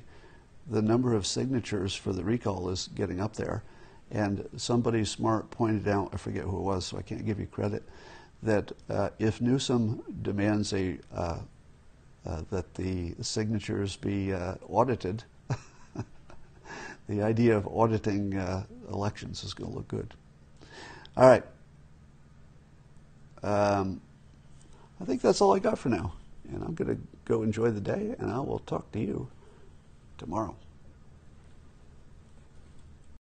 the number of signatures for the recall is getting up there. And somebody smart pointed out, I forget who it was, so I can't give you credit, that uh, if Newsom demands a uh, uh, that the signatures be uh, audited, the idea of auditing uh, elections is going to look good. All right. Um, I think that's all I got for now. And I'm going to go enjoy the day, and I will talk to you tomorrow.